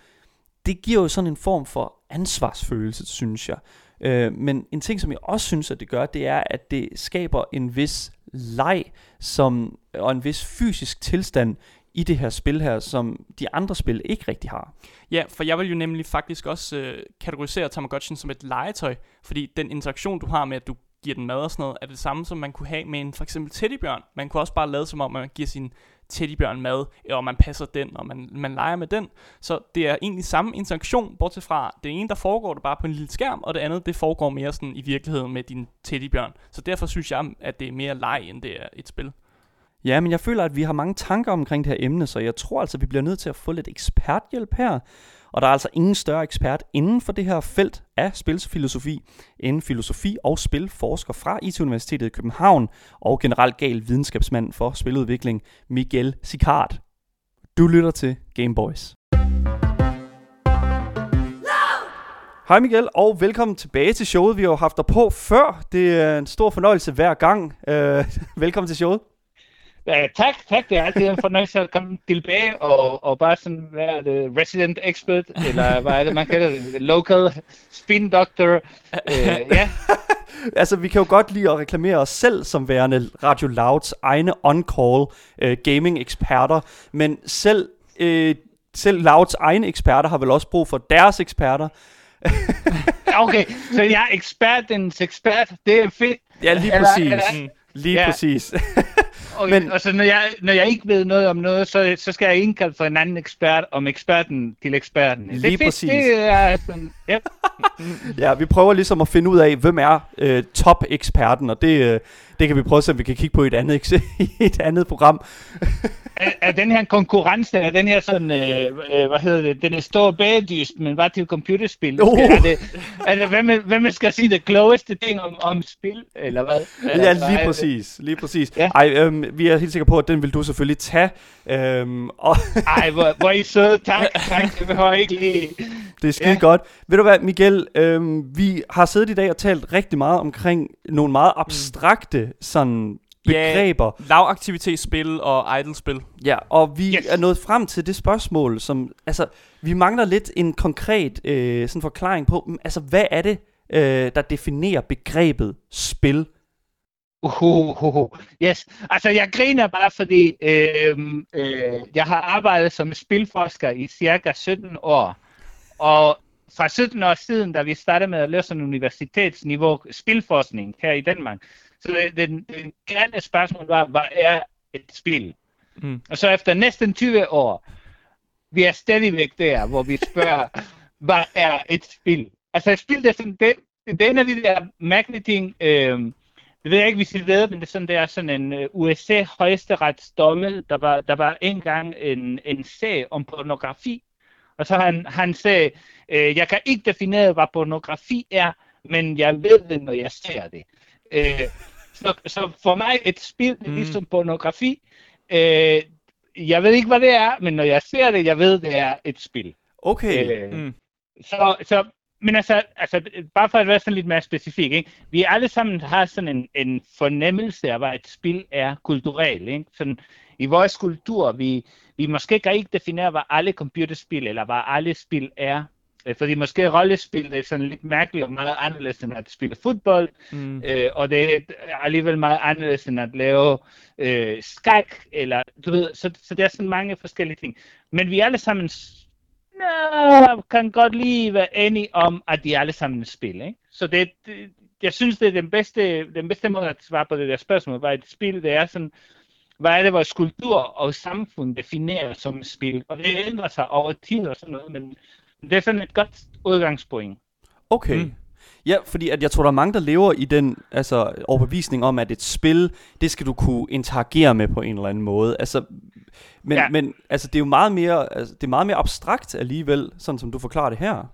det giver jo sådan en form for ansvarsfølelse, synes jeg. Øh, men en ting, som jeg også synes, at det gør, det er, at det skaber en vis leg som, og en vis fysisk tilstand i det her spil her, som de andre spil ikke rigtig har. Ja, for jeg vil jo nemlig faktisk også øh, kategorisere Tamagotchien som et legetøj, fordi den interaktion, du har med, at du giver den mad og sådan noget, er det samme, som man kunne have med en for eksempel teddybjørn. Man kunne også bare lade som om, at man giver sin teddybjørn mad, øh, og man passer den, og man, man leger med den. Så det er egentlig samme interaktion, bortset fra det ene, der foregår det bare på en lille skærm, og det andet, det foregår mere sådan i virkeligheden med din teddybjørn. Så derfor synes jeg, at det er mere leg, end det er et spil. Ja, men jeg føler, at vi har mange tanker omkring det her emne, så jeg tror altså, at vi bliver nødt til at få lidt eksperthjælp her. Og der er altså ingen større ekspert inden for det her felt af spilsfilosofi end filosofi og spilforsker fra IT-universitetet i København og generelt gal videnskabsmand for spiludvikling Miguel Sicard. Du lytter til Game Boys. Hej Miguel, og velkommen tilbage til showet. Vi har jo haft dig på før. Det er en stor fornøjelse hver gang. Øh, velkommen til showet. Ja, tak, tak. Det er altid en fornøjelse at komme tilbage og, og bare sådan være det resident expert, eller hvad er det, man kalder det, local spin doctor. Øh, ja, Altså, vi kan jo godt lide at reklamere os selv som værende Radio Louds egne on-call øh, gaming-eksperter, men selv, øh, selv Louds egne eksperter har vel også brug for deres eksperter. okay. Så jeg er ekspertens ekspert. Det er fedt. Ja, lige Eller- præcis. eller- Mm. Lige Ja. præcis. Og, Men- og så når jeg, når jeg ikke ved noget om noget, så, så skal jeg indkalde for en anden ekspert om eksperten til eksperten. det Lige er fedt. præcis. Det er sådan, ja. ja, vi prøver ligesom at finde ud af, hvem er øh, top-eksperten, og det, øh, det kan vi prøve at se, om vi kan kigge på i et andet, i et andet program. er, er den her konkurrence, er den her sådan, øh, øh, hvad hedder det, den er stor bagdyst, men bare til computerspil? Uh. Er det, er det hvem, hvem skal sige det klogeste ting om, om spil, eller hvad? Ja, lige præcis. Lige præcis. Ja. Ej, øhm, vi er helt sikre på, at den vil du selvfølgelig tage. Øhm, og Ej, hvor, hvor er I søde. Tak, tak. Det behøver ikke lige. Det er skide Ja. godt. Ved du hvad, Miguel, øhm, vi har siddet i dag og talt rigtig meget omkring nogle meget abstrakte sådan Ja. begreber. Lavaktivitetsspil og idle-spil. Ja, og vi Yes. er nået frem til det spørgsmål, som, altså, vi mangler lidt en konkret øh, sådan forklaring på, mm, altså, hvad er det, øh, der definerer begrebet spil? Uh, uh, uh, uh. Yes, altså jeg griner bare, fordi øh, øh, jeg har arbejdet som spilforsker i cirka 17 år. Og fra 17 år siden, da vi startede med at lave sådan en universitetsniveau spilforskning her i Danmark, så det, det, det gerne spørgsmål var, hvad er et spil? Mm. Og så efter næsten 20 år, vi er stadigvæk der, hvor vi spørger, hvad er et spil? Altså et spil, det er sådan, det, det er en af de der mærkelige ting, øh, det ved jeg ikke, hvis I ved, men det er sådan, det er sådan en uh, USA højesteretsdomme. Der var, der var engang en, en sag om pornografi. Og så han, han sagde, øh, jeg kan ikke definere, hvad pornografi er, men jeg ved det, når jeg ser det. Øh, så, så for mig et spil, er Mm. ligesom pornografi. Øh, jeg ved ikke, hvad det er, men når jeg ser det, jeg ved, det er et spil. Okay, Øh, Mm. så, så, men altså, altså, bare for at være sådan lidt mere specifik, ikke? vi alle sammen har sådan en, en fornemmelse af, hvad et spil er kulturelt. Ikke? Sådan, I vores kultur, vi, vi måske kan ikke definere, hvad alle computerspil eller hvad alle spil er. Øh, Fordi måske rollespil det er sådan lidt mærkeligt og meget anderledes end at spille fodbold, Mm. øh, og det er alligevel meget anderledes end at lave øh, skak, eller du ved, så, så der er sådan mange forskellige ting. Men vi alle sammen nå, kan godt lige være enige om, at de alle sammen spil. Ikke? Så det, det, jeg synes, det er den bedste, den bedste måde at svare på det der spørgsmål, hvad er et spil, det er sådan, hvad er det, vores kultur og samfund definerer som et spil. Og det ændrer sig over tid og sådan noget, men det er sådan et godt udgangspunkt. okay. Mm. Ja, fordi at jeg tror, der er mange, der lever i den altså, overbevisning om, at et spil, det skal du kunne interagere med på en eller anden måde. Altså, men, ja. Ja. men altså, det er jo meget mere, altså, det er meget mere abstrakt alligevel, sådan som du forklarer det her.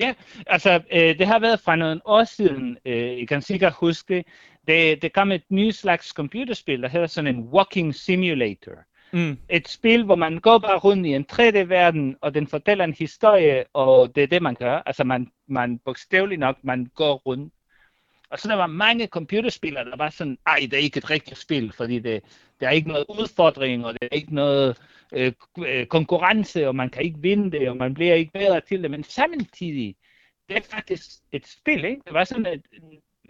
Ja, altså øh, det har været fra nogle år siden, øh, I kan sikkert huske det. det. Det kom et nyt slags computerspil, der hedder sådan en walking simulator. Mm. Et spil, hvor man går bare rundt i en 3D-verden, og den fortæller en historie, og det er det, man gør. Altså man, man bogstaveligt nok, man går rundt. Og så der var mange computerspillere, der var sådan, ej, det er ikke et rigtigt spil, fordi det, der er ikke noget udfordring, og der er ikke noget øh, øh, konkurrence, og man kan ikke vinde det, og man bliver ikke bedre til det. Men samtidig, det er faktisk et spil, ikke? Det var sådan, at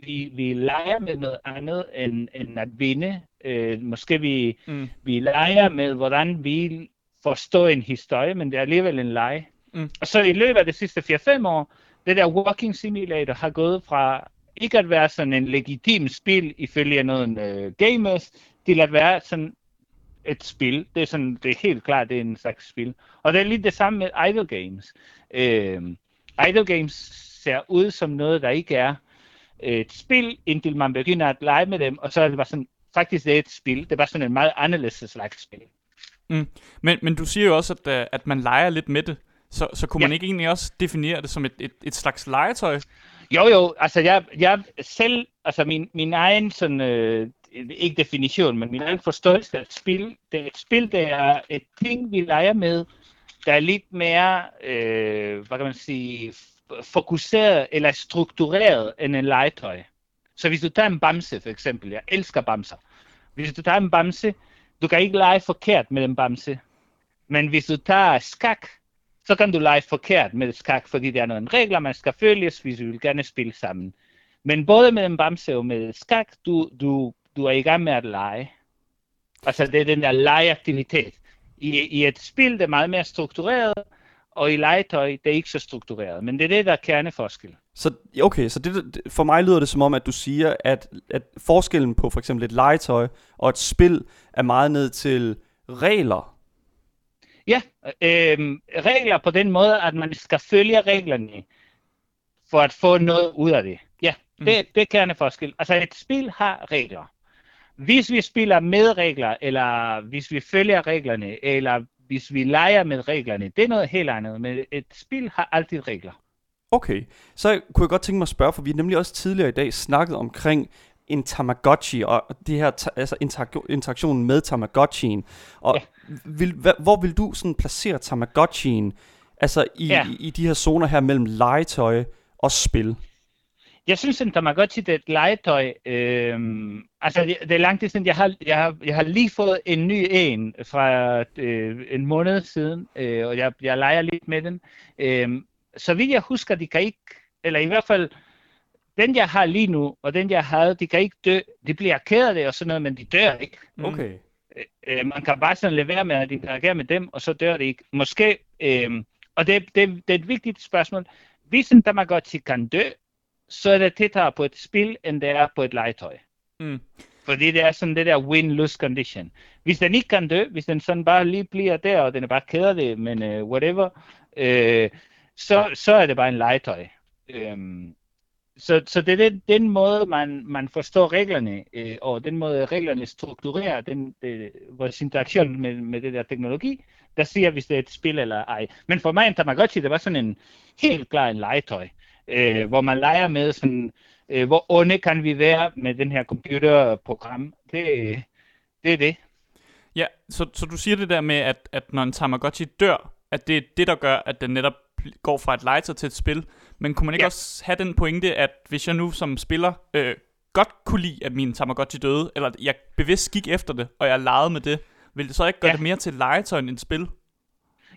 vi, vi leger med noget andet end, end at vinde. Øh, måske vi, Mm. vi leger med, hvordan vi forstår en historie, men det er alligevel en leg. Mm. Og så i løbet af de sidste 4-5 år, det der Walking Simulator har gået fra ikke at være sådan en legitim spil ifølge nogle øh, gamers, til at være sådan et spil. Det er, sådan, det er helt klart, det er en slags spil. Og det er lidt det samme med idle games. Øh, idle games ser ud som noget, der ikke er et spil, indtil man begynder at lege med dem, og så er det bare sådan, faktisk det er et spil. Det var sådan en meget anderledes slags spil. Men, men du siger jo også, at, øh, at man leger lidt med det. Så, så kunne man Ja. ikke egentlig også definere det som et, et, et slags legetøj? Jo, jo, altså jeg, jeg selv, altså min, min egen sådan, øh, ikke definition, men min egen forståelse af et spil, det er et spil, det er et ting, vi leger med, der er lidt mere, øh, hvad kan man sige, fokuseret eller struktureret end en legetøj. Så hvis du tager en bamse for eksempel, jeg elsker bamser. Hvis du tager en bamse, du kan ikke lege forkert med en bamse. Men hvis du tager skak, så kan du lege forkert med skak, fordi der er nogle regler, man skal følges, hvis vi vil gerne spille sammen. Men både med en bamse og med skak, du, du, du er i gang med at lege. Altså det er den der legeaktivitet. I, I et spil, det er meget mere struktureret, og i legetøj, det er ikke så struktureret. Men det er det, der er kerneforskel. Så okay, så det, for mig lyder det som om, at du siger, at, at forskellen på for eksempel et legetøj og et spil er meget ned til regler. Ja, øh, regler på den måde, at man skal følge reglerne. for at få noget ud af det. Ja, det, det er kerneforskel. Altså et spil har regler. Hvis vi spiller med regler, eller hvis vi følger reglerne, eller hvis vi leger med reglerne, det er noget helt andet. Men et spil har altid regler. Okay, så kunne jeg godt tænke mig at spørge, for vi har nemlig også tidligere i dag snakket omkring en Tamagotchi, og det her altså interak- interaktionen med Tamagotchien. Og ja. vil, hvor vil du sådan placere Tamagotchien, altså i, ja. i, i de her zoner her mellem legetøj og spil? Jeg synes, at Tamagotchi det er et legetøj. Øhm, altså, det, det er lang tid siden. Jeg har, jeg, har, jeg har lige fået en ny en fra øh, en måned siden, øh, og jeg, jeg leger lidt med den. Øhm, så vidt jeg husker, de kan ikke, eller i hvert fald, den jeg har lige nu, og den jeg havde, de kan ikke dø. De bliver ked af det og sådan noget, men de dør ikke. Okay. Øh, øh, man kan bare sådan lade være med at interagere med dem, og så dør det ikke. Måske, øh, og det, det, det er et vigtigt spørgsmål. Hvis en Tamagotchi kan dø, så er det tættere på et spil, end det er på et legetøj. Mm. Fordi det er sådan det der win-lose condition. Hvis den ikke kan dø, hvis den sådan bare lige bliver der, og den er bare ked af det, men uh, whatever, uh, så, så er det bare en legetøj. Um, så, så det er den, den måde, man, man forstår reglerne, øh, og den måde reglerne strukturerer den, det, vores interaktion med, med det der teknologi, der siger, hvis det er et spil eller ej. Men for mig en Tamagotchi, det var sådan en helt klar en legetøj, øh, hvor man leger med sådan, øh, hvor onde kan vi være med den her computerprogram. Det, det er det. Ja, så, så du siger det der med, at, at når en Tamagotchi dør, at det er det, der gør, at den netop går fra et legetøj til et spil. Men kunne man ikke ja. også have den pointe, at hvis jeg nu som spiller øh, godt kunne lide, at min Tamagotchi døde, eller jeg bevidst gik efter det, og jeg legede med det, vil det så ikke gøre ja. det mere til et legetøj end et spil?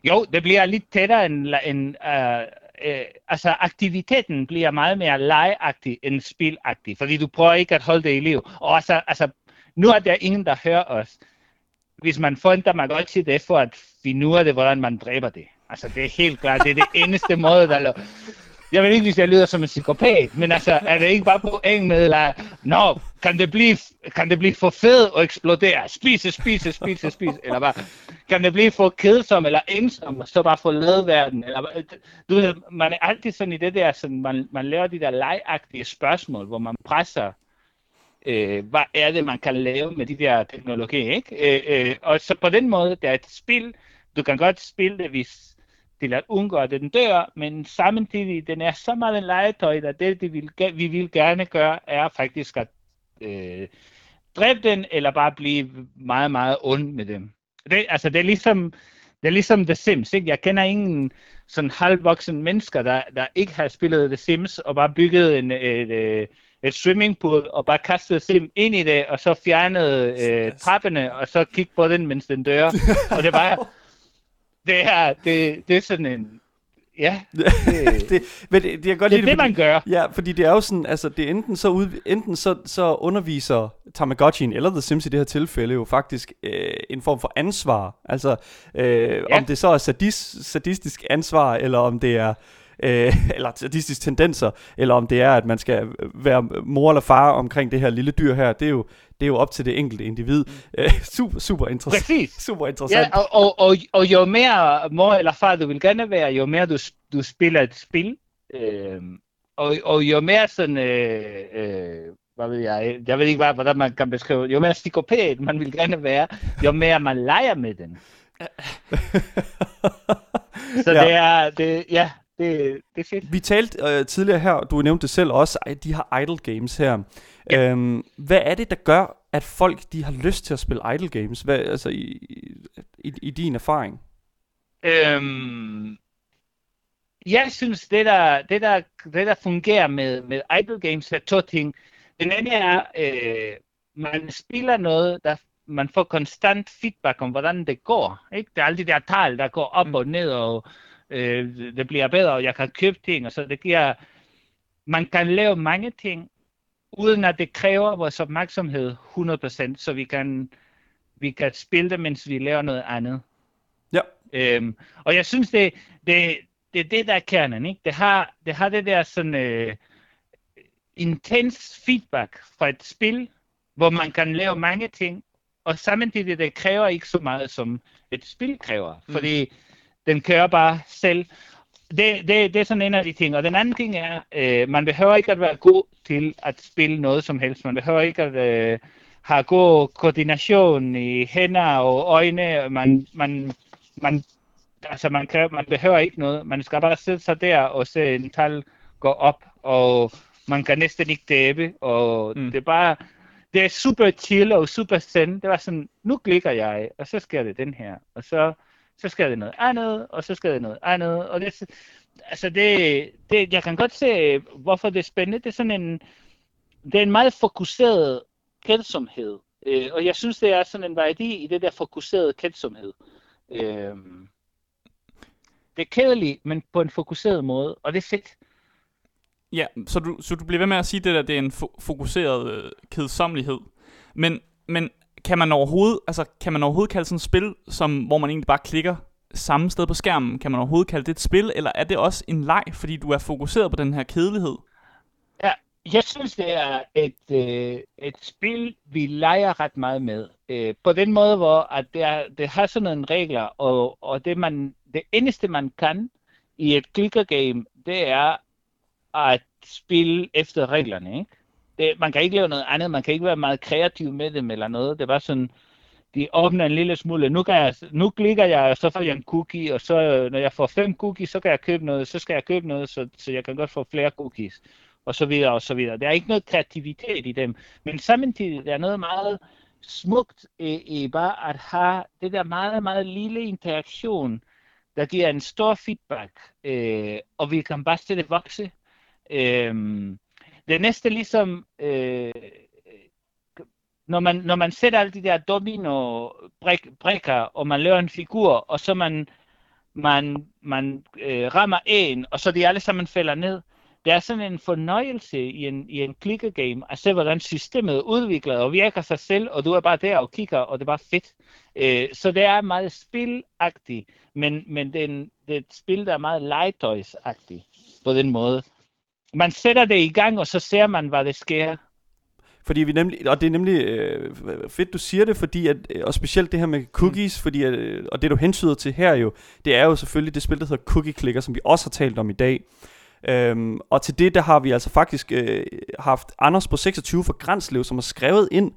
Jo, det bliver lidt tættere end, end uh, øh, altså aktiviteten bliver meget mere legeagtig end spilagtig, fordi du prøver ikke at holde det i liv. Og altså, altså nu er der ingen, der hører os. Hvis man får en Tamagotchi, det er for at finde ud af det, hvordan man dræber det. Altså, det er helt klart, det er det eneste måde, der lå. Jeg ved ikke, hvis jeg lyder som en psykopat, men altså, er det ikke bare på eng med, eller, nå, kan det blive, kan det blive for fed og eksplodere? Spise, spise, spise, spise, eller bare, kan det blive for kedsom eller ensom, og så bare få lavet verden? Eller, du ved, man er altid sådan i det der, sådan, man, man laver de der legagtige spørgsmål, hvor man presser øh, hvad er det, man kan lave med de der teknologier, ikke? Øh, øh, og så på den måde, det er et spil, du kan godt spille det, hvis til at undgå, at den dør, men samtidig, den er så meget en legetøj, at det, det vil, vi vil gerne gøre, er faktisk at øh, dræbe den, eller bare blive meget, meget ond med dem. Det, altså, det er ligesom, det er ligesom The Sims, ikke? Jeg kender ingen sådan halvvoksen mennesker, der, der ikke har spillet The Sims, og bare bygget en, et, et, et swimmingpool, og bare kastet Sim ind i det, og så fjernede øh, trappene, og så kigge på den, mens den dør. og det var det er, det, det er sådan en, Ja, det, det, men det, det, jeg godt det er det, det, man gør. Ja, fordi det er jo sådan, altså det er enten så, ud, enten så, så underviser Tamagotchi'en eller The Sims i det her tilfælde jo faktisk øh, en form for ansvar. Altså øh, ja. om det så er sadist, sadistisk ansvar, eller om det er øh, eller sadistiske tendenser, eller om det er, at man skal være mor eller far omkring det her lille dyr her, det er jo, det er jo op til det enkelte individ. Øh, super, super interessant. Præcis. Super interessant. Ja, og, og, og, og jo mere mor eller far du vil gerne være, jo mere du, du spiller et spil, øh, og, og jo mere sådan, øh, øh, hvad ved jeg, jeg ved ikke, hvad, hvordan man kan beskrive, jo mere psykopat man vil gerne være, jo mere man leger med den. Så ja. det er, det, ja, det, det er fedt. Vi talte øh, tidligere her, du nævnte det selv også, at de har idle games her. Ja. Øhm, hvad er det, der gør, at folk de har lyst til at spille idle games? Hvad, altså i, i, i din erfaring? Øhm, jeg synes, det der, det der, det der fungerer med, med idle games er to ting. Den ene er, øh, man spiller noget, der man får konstant feedback om, hvordan det går. Ikke? Det er alle de der tal, der går op mm. og ned, og øh, det bliver bedre, og jeg kan købe ting, og så det giver, man kan lave mange ting, uden at det kræver vores opmærksomhed 100%, så vi kan, vi kan spille det, mens vi laver noget andet. Ja. Øhm, og jeg synes, det, det, det er det, der er kernen. Ikke? Det, har, det har det der sådan øh, intens feedback fra et spil, hvor man kan lave mange ting, og samtidig det kræver ikke så meget, som et spil kræver. Mm. Fordi den kører bare selv. det, det, det er sådan en af de ting. Og den anden ting er, øh, man behøver ikke at være god til at spille noget som helst. Man behøver ikke at øh, have god koordination i hænder og øjne. Man, man, man, altså man, kan, man behøver ikke noget. Man skal bare sætte sig der og se en tal gå op, og man kan næsten ikke dæbe. Og mm. det er bare, det er super chill og super zen. Det var sådan, nu klikker jeg, og så sker det den her. Og så så skal det noget andet, og så skal det noget andet. Og det, altså det, det, jeg kan godt se, hvorfor det er spændende. Det er sådan en, det er en meget fokuseret kændsomhed. Øh, og jeg synes, det er sådan en værdi i det der fokuserede kændsomhed. Øh, det er kedeligt, men på en fokuseret måde, og det er fedt. Ja, så du, så du bliver ved med at sige det der, det er en fo- fokuseret øh, kedsommelighed. Men, men kan man overhovedet, altså, kan man overhovedet kalde sådan et spil, som, hvor man egentlig bare klikker samme sted på skærmen, kan man overhovedet kalde det et spil, eller er det også en leg, fordi du er fokuseret på den her kedelighed? Ja, jeg synes, det er et, øh, et spil, vi leger ret meget med. Øh, på den måde, hvor at det, er, det har sådan nogle regler, og, og det, man, det eneste, man kan i et clicker game, det er at spille efter reglerne, ikke? Det, man kan ikke lave noget andet, man kan ikke være meget kreativ med dem eller noget. Det var sådan, de åbner en lille smule. Nu, kan jeg, nu klikker jeg, og så får jeg en cookie, og så når jeg får fem cookies, så kan jeg købe noget, så skal jeg købe noget, så, så jeg kan godt få flere cookies, og så videre, og så videre. Der er ikke noget kreativitet i dem, men samtidig der er noget meget smukt i, i bare at have det der meget, meget lille interaktion, der giver en stor feedback, øh, og vi kan bare se det vokse. Øh, det næste ligesom, øh, når, man, når man sætter alle de der domino-brækker, og man laver en figur, og så man, man, man øh, rammer en, og så de alle sammen falder ned. Det er sådan en fornøjelse i en, i en clicker-game at se, hvordan systemet udvikler og virker sig selv, og du er bare der og kigger, og det er bare fedt. Øh, så det er meget spilagtigt, men, men det, er en, det er et spil, der er meget legetøjsagtigt på den måde man sætter det i gang, og så ser man, hvad det sker. Fordi vi nemlig, og det er nemlig øh, fedt, du siger det, fordi at, øh, og specielt det her med cookies, mm. fordi at, øh, og det du hensyder til her jo, det er jo selvfølgelig det spil, der hedder Cookie Clicker, som vi også har talt om i dag. Øhm, og til det, der har vi altså faktisk øh, haft Anders på 26 fra Grænslev, som har skrevet ind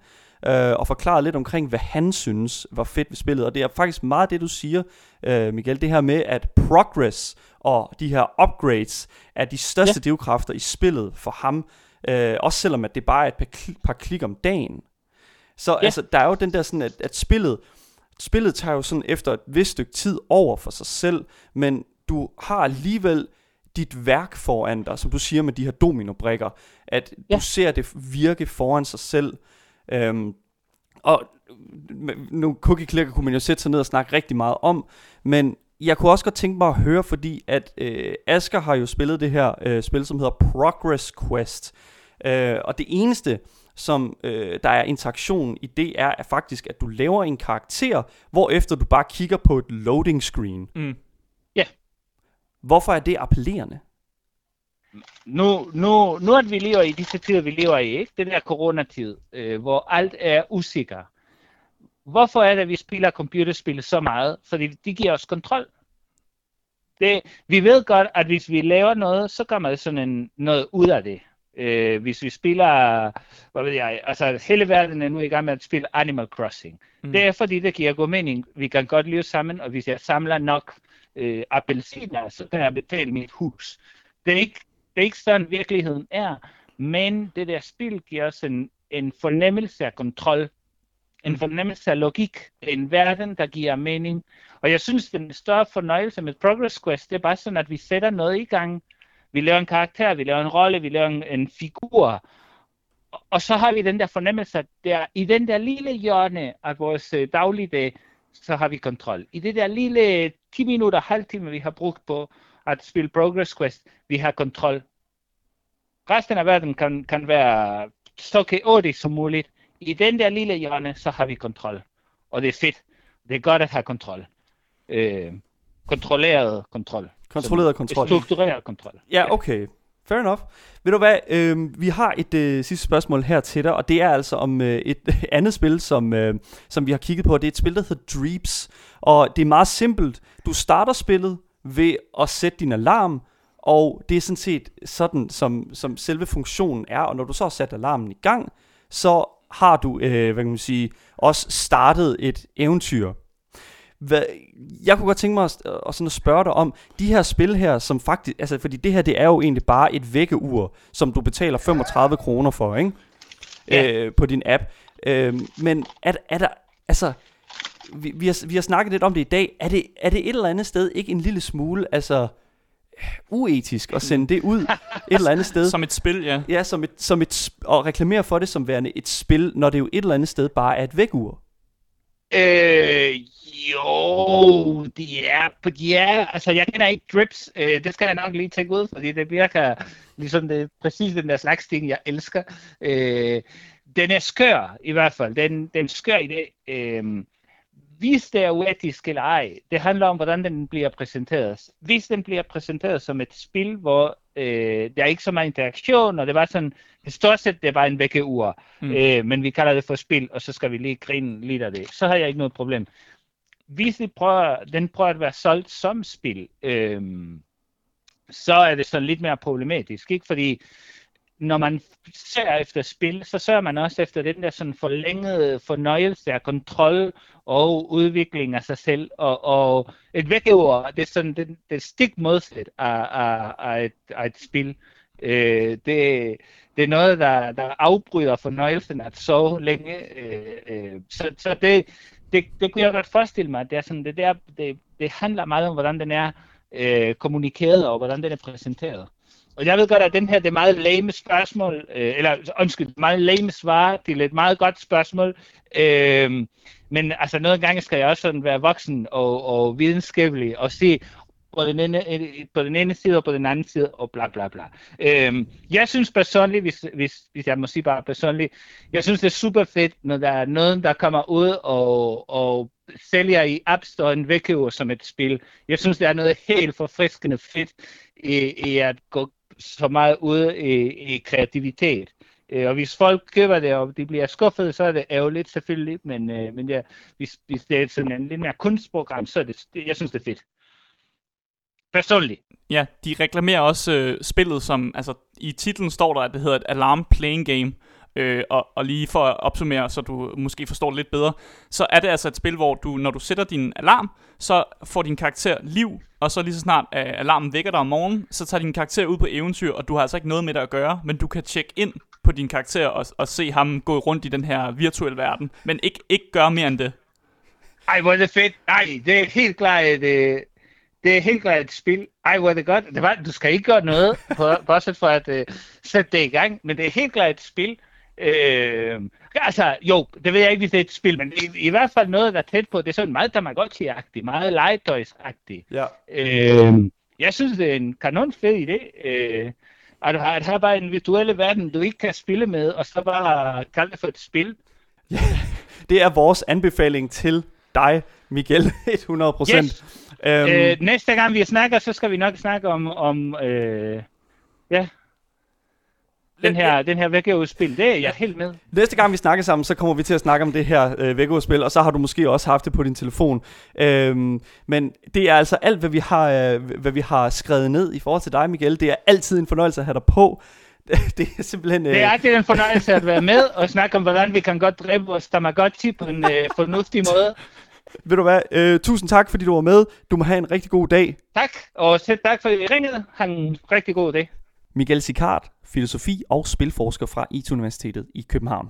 øh, og forklaret lidt omkring, hvad han synes var fedt ved spillet. Og det er faktisk meget det, du siger, øh, Miguel, det her med, at progress og de her upgrades er de største ja. drivkræfter i spillet for ham. Øh, også selvom at det bare er et par, kl- par klik om dagen. Så ja. altså, der er jo den der sådan, at, at spillet, spillet tager jo sådan efter et vist stykke tid over for sig selv, men du har alligevel dit værk foran dig, som du siger med de her dominobrikker, at ja. du ser det virke foran sig selv. Øhm, og nu cookie clicker kunne man jo sætte sig ned og snakke rigtig meget om, men jeg kunne også godt tænke mig at høre, fordi at øh, Asker har jo spillet det her øh, spil, som hedder Progress Quest. Øh, og det eneste, som øh, der er interaktion i det, er, er faktisk, at du laver en karakter, hvor efter du bare kigger på et loading screen. Mm. Ja. Yeah. Hvorfor er det appellerende? Nu, nu, nu at vi lever i disse tider, vi lever i, ikke? den der coronatid, øh, hvor alt er usikker Hvorfor er det, at vi spiller computerspil så meget? Fordi det giver os kontrol. Det, vi ved godt, at hvis vi laver noget, så kommer der sådan en, noget ud af det. Øh, hvis vi spiller, hvad ved jeg, altså hele verden er nu i gang med at spille Animal Crossing. Mm. Det er fordi, det giver god mening. Vi kan godt leve sammen, og hvis jeg samler nok øh, appelsiner, så kan jeg betale mit hus. Det er ikke, det er ikke sådan, virkeligheden er. Men det der spil giver os en, en fornemmelse af kontrol en fornemmelse af logik, en verden, der giver mening. Og jeg synes, den større fornøjelse med Progress Quest, det er bare sådan, at vi sætter noget i gang. Vi laver en karakter, vi laver en rolle, vi laver en, en figur. Og så har vi den der fornemmelse, at der, i den der lille hjørne af vores øh, dagligdag, så har vi kontrol. I det der lille øh, 10 minutter, halvtime, vi har brugt på at spille Progress Quest, vi har kontrol. Resten af verden kan, kan være så kaotisk som muligt, i den der lille hjørne, så har vi kontrol. Og det er fedt. Det er godt at have kontrol. Øh, kontrolleret kontrol. Kontrolleret kontrol. Struktureret kontrol. Ja, okay. Fair enough. Ved du hvad, øh, vi har et øh, sidste spørgsmål her til dig, og det er altså om øh, et andet spil, som, øh, som vi har kigget på. Det er et spil, der hedder Dreeps, og det er meget simpelt. Du starter spillet ved at sætte din alarm, og det er sådan set sådan, som, som selve funktionen er, og når du så har sat alarmen i gang, så har du, øh, hvad kan man sige, også startet et eventyr. Hvad, jeg kunne godt tænke mig at, at, sådan at spørge dig om de her spil her, som faktisk, altså fordi det her det er jo egentlig bare et vækkeur, som du betaler 35 kroner for, ikke? Ja. Øh, på din app. Øh, men er, er der, altså, vi, vi, har, vi har snakket lidt om det i dag, er det, er det et eller andet sted ikke en lille smule, altså, uetisk at sende det ud et eller andet sted? Som et spil, ja. Ja, som et, som et, og reklamere for det som værende et spil, når det jo et eller andet sted bare er et vækkeur. Øh, jo, de er, de er, altså jeg kender ikke drips, øh, det skal jeg nok lige tænke ud, fordi det virker ligesom det, præcis den der slags ting, jeg elsker. Øh, den er skør i hvert fald, den, den er skør i det. Øh, hvis det er uetisk eller ej, det handler om, hvordan den bliver præsenteret. Hvis den bliver præsenteret som et spil, hvor øh, der er ikke så meget interaktion, og det var sådan, stort set det var en vækkeur, Mm. øh, men vi kalder det for spil, og så skal vi lige grine lidt af det. Så har jeg ikke noget problem. Hvis de prøver, den prøver at være solgt som spil, øh, så er det sådan lidt mere problematisk, ikke? Fordi når man ser efter spil, så sørger man også efter den der sådan forlængede fornøjelse af kontrol og udvikling af sig selv. Og, og et vækkeord, det er sådan det, det stik modsat af, af, af, et, af et spil. Øh, det, det er noget, der, der afbryder fornøjelsen at sove længe. Øh, øh, så så det, det, det kunne jeg godt forestille mig, at det, er sådan, det, der, det, det handler meget om, hvordan den er øh, kommunikeret og hvordan den er præsenteret. Og jeg ved godt, at den her det er meget lame spørgsmål, øh, eller undskyld, meget lame svar det er et meget godt spørgsmål. Øh, men altså nogle gange skal jeg også sådan være voksen og, og videnskabelig og se på den, ene, på den ene side og på den anden side og bla bla bla. Øh, jeg synes personligt, hvis, hvis, hvis jeg må sige bare personligt, jeg synes det er super fedt, når der er nogen, der kommer ud og, og sælger i App Store en vækkeur som et spil. Jeg synes, det er noget helt forfriskende fedt i, i at gå så meget ude i, i kreativitet. Øh, og hvis folk køber det, og de bliver skuffet, så er det ærgerligt selvfølgelig, men, øh, men ja, hvis, hvis det er sådan en lidt mere kunstprogram, så er det, det jeg synes, det er fedt. Personligt. Ja, de reklamerer også øh, spillet som, altså i titlen står der, at det hedder et alarm playing game. Øh, og, og lige for at opsummere, så du måske forstår det lidt bedre, så er det altså et spil, hvor du, når du sætter din alarm, så får din karakter liv, og så lige så snart øh, alarmen vækker dig om morgenen, så tager din karakter ud på eventyr, og du har altså ikke noget med det at gøre, men du kan tjekke ind på din karakter og, og se ham gå rundt i den her virtuelle verden, men ikke, ikke gøre mere end det. Ej, hvor er det fedt. Ej, det er helt klart et, øh, det er helt klart et spil. Ej, hvor er det godt. Det var, du skal ikke gøre noget, på- bortset for at øh, sætte det i gang, men det er helt klart et spil. Øh, altså, jo, det ved jeg ikke, hvis det er et spil, men i, i hvert fald noget, der er tæt på. Det er sådan meget Tamagotchi-agtigt, meget legetøjsagtigt. Ja. Øh, jeg synes, det er en kanon fed idé. Øh, at, at have bare en virtuelle verden, du ikke kan spille med, og så bare kalde det for et spil. Det er vores anbefaling til dig, Miguel, 100%. Yes. Øhm, Øh, næste gang vi snakker, så skal vi nok snakke om, om øh, ja, den her, den her vækkeudspil. Det er jeg helt med. Næste gang vi snakker sammen, så kommer vi til at snakke om det her øh, vækkeudspil, og så har du måske også haft det på din telefon. Øhm, men det er altså alt, hvad vi, har, øh, hvad vi har skrevet ned i forhold til dig, Miguel. Det er altid en fornøjelse at have dig på. det er simpelthen... Øh, Det er altid en fornøjelse at være med og snakke om, hvordan vi kan godt dræbe vores Tamagotchi på en øh, fornuftig måde. Ved du hvad? Øh, tusind tak, fordi du var med. Du må have en rigtig god dag. Tak, og selv tak fordi I ringede. Ha' en rigtig god dag. Michael Sikart, filosofi og spilforsker fra IT-universitetet i København.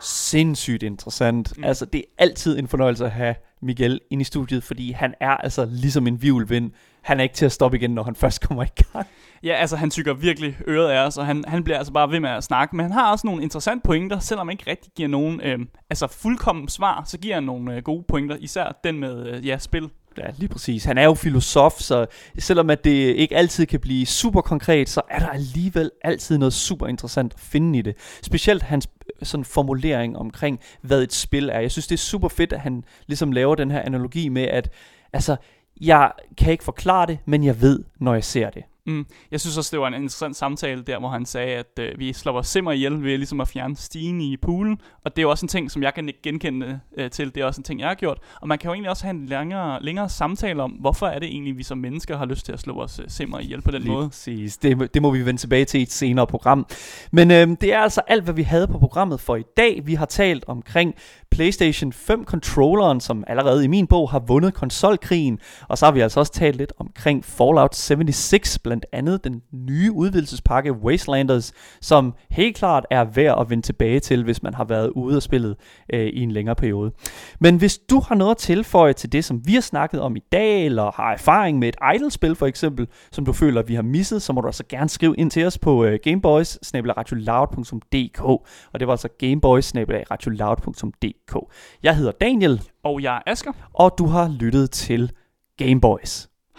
Sindssygt interessant. Mm. Altså, det er altid en fornøjelse at have Miguel ind i studiet, fordi han er altså ligesom en vivlvind. Han er ikke til at stoppe igen, når han først kommer i gang. Ja, altså han tykker virkelig øret af os, og han, han bliver altså bare ved med at snakke, men han har også nogle interessante pointer, selvom han ikke rigtig giver nogen øh, altså fuldkommen svar, så giver han nogle øh, gode pointer, især den med øh, ja, spil. Ja, lige præcis. Han er jo filosof, så selvom at det ikke altid kan blive super konkret, så er der alligevel altid noget super interessant at finde i det. Specielt hans øh, sådan formulering omkring, hvad et spil er. Jeg synes, det er super fedt, at han ligesom laver den her analogi med, at altså, jeg kan ikke forklare det, men jeg ved, når jeg ser det. Mm. Jeg synes også, det var en interessant samtale der, hvor han sagde, at øh, vi slår vores simmer ihjel ved ligesom at fjerne stigen i poolen. Og det er jo også en ting, som jeg kan genkende øh, til. Det er også en ting, jeg har gjort. Og man kan jo egentlig også have en længere, længere samtale om, hvorfor er det egentlig, vi som mennesker har lyst til at slå vores øh, simmer ihjel på den Lige måde. præcis. Det, det må vi vende tilbage til i et senere program. Men øhm, det er altså alt, hvad vi havde på programmet for i dag. Vi har talt omkring PlayStation 5-controlleren, som allerede i min bog har vundet konsolkrigen. Og så har vi altså også talt lidt omkring Fallout 76, blandt andet den nye udvidelsespakke Wastelanders, som helt klart er værd at vende tilbage til, hvis man har været ude og spillet øh, i en længere periode. Men hvis du har noget at tilføje til det, som vi har snakket om i dag, eller har erfaring med et idle-spil for eksempel, som du føler, vi har misset, så må du altså gerne skrive ind til os på øh, gameboys og det var altså gameboys jeg hedder Daniel, Og jeg er Asker. og du har lyttet til Gameboys.